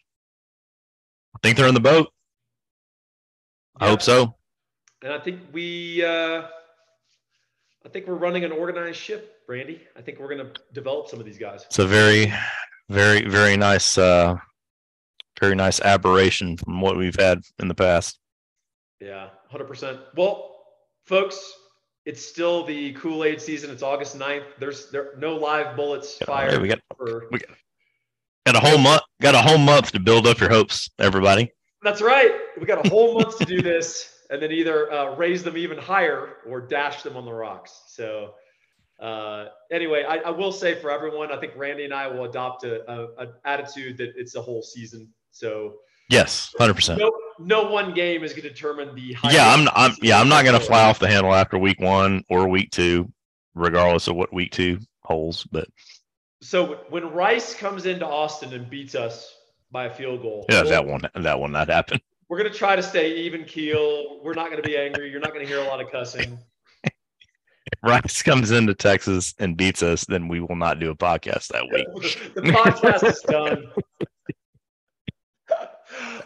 I think they're in the boat. I hope so. And I think we, uh, I think we're running an organized ship, Brandy. I think we're going to develop some of these guys. It's a very, very, very nice, uh, very nice aberration from what we've had in the past. Yeah, 100%. Well, folks, it's still the Kool Aid season. It's August 9th. There's there no live bullets fired. Yeah, we got, for, we got, got a whole month. Got a whole month to build up your hopes, everybody. That's right. We got a whole month to do this, (laughs) and then either uh, raise them even higher or dash them on the rocks. So, uh, anyway, I, I, will say for everyone, I think Randy and I will adopt a, a, a attitude that it's a whole season. So Yes, hundred percent. No, no one game is going to determine the. Yeah, I'm. I'm. Yeah, I'm not going to fly off the handle after week one or week two, regardless of what week two holds. But so when Rice comes into Austin and beats us by a field goal, yeah, that one. That one not happen. We're going to try to stay even keel. We're not going to be angry. You're not going to hear a lot of cussing. if Rice comes into Texas and beats us, then we will not do a podcast that (laughs) week. the podcast is done.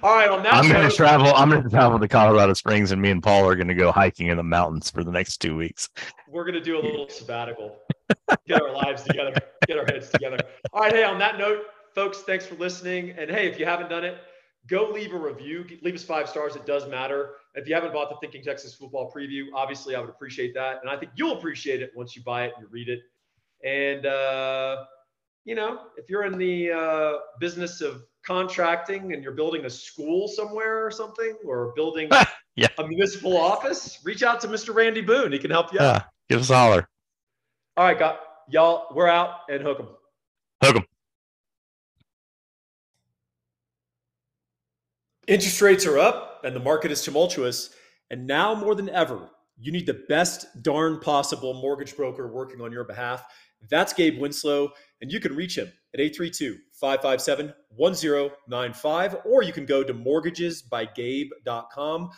All right, on that I'm going to travel. I'm going to travel to Colorado Springs, and me and Paul are going to go hiking in the mountains for the next two weeks. We're going to do a little sabbatical, get our lives together, get our heads together. All right, hey, on that note, folks, thanks for listening. And hey, if you haven't done it, go leave a review. Leave us five stars. It does matter. If you haven't bought the Thinking Texas Football preview, obviously I would appreciate that, and I think you'll appreciate it once you buy it and you read it. And uh, you know, if you're in the uh, business of contracting and you're building a school somewhere or something, or building (laughs) yeah. a municipal office, reach out to Mr. Randy Boone. He can help you yeah. out. Give us a holler. All right, got, y'all, we're out and hook them. Hook them. Interest rates are up and the market is tumultuous. And now more than ever, you need the best darn possible mortgage broker working on your behalf. That's Gabe Winslow, and you can reach him at 832 557 1095, or you can go to mortgagesbygabe.com.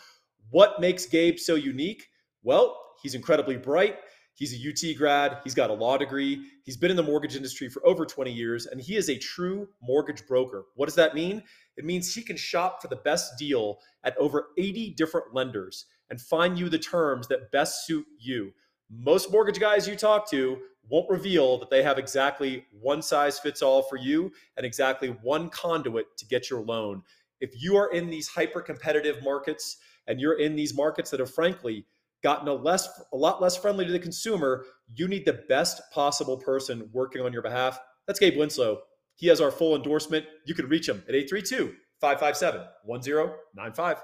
What makes Gabe so unique? Well, he's incredibly bright. He's a UT grad. He's got a law degree. He's been in the mortgage industry for over 20 years, and he is a true mortgage broker. What does that mean? It means he can shop for the best deal at over 80 different lenders and find you the terms that best suit you. Most mortgage guys you talk to won't reveal that they have exactly one size fits all for you and exactly one conduit to get your loan. If you are in these hyper competitive markets and you're in these markets that have frankly gotten a less a lot less friendly to the consumer, you need the best possible person working on your behalf. That's Gabe Winslow. He has our full endorsement. You can reach him at 832 557 1095.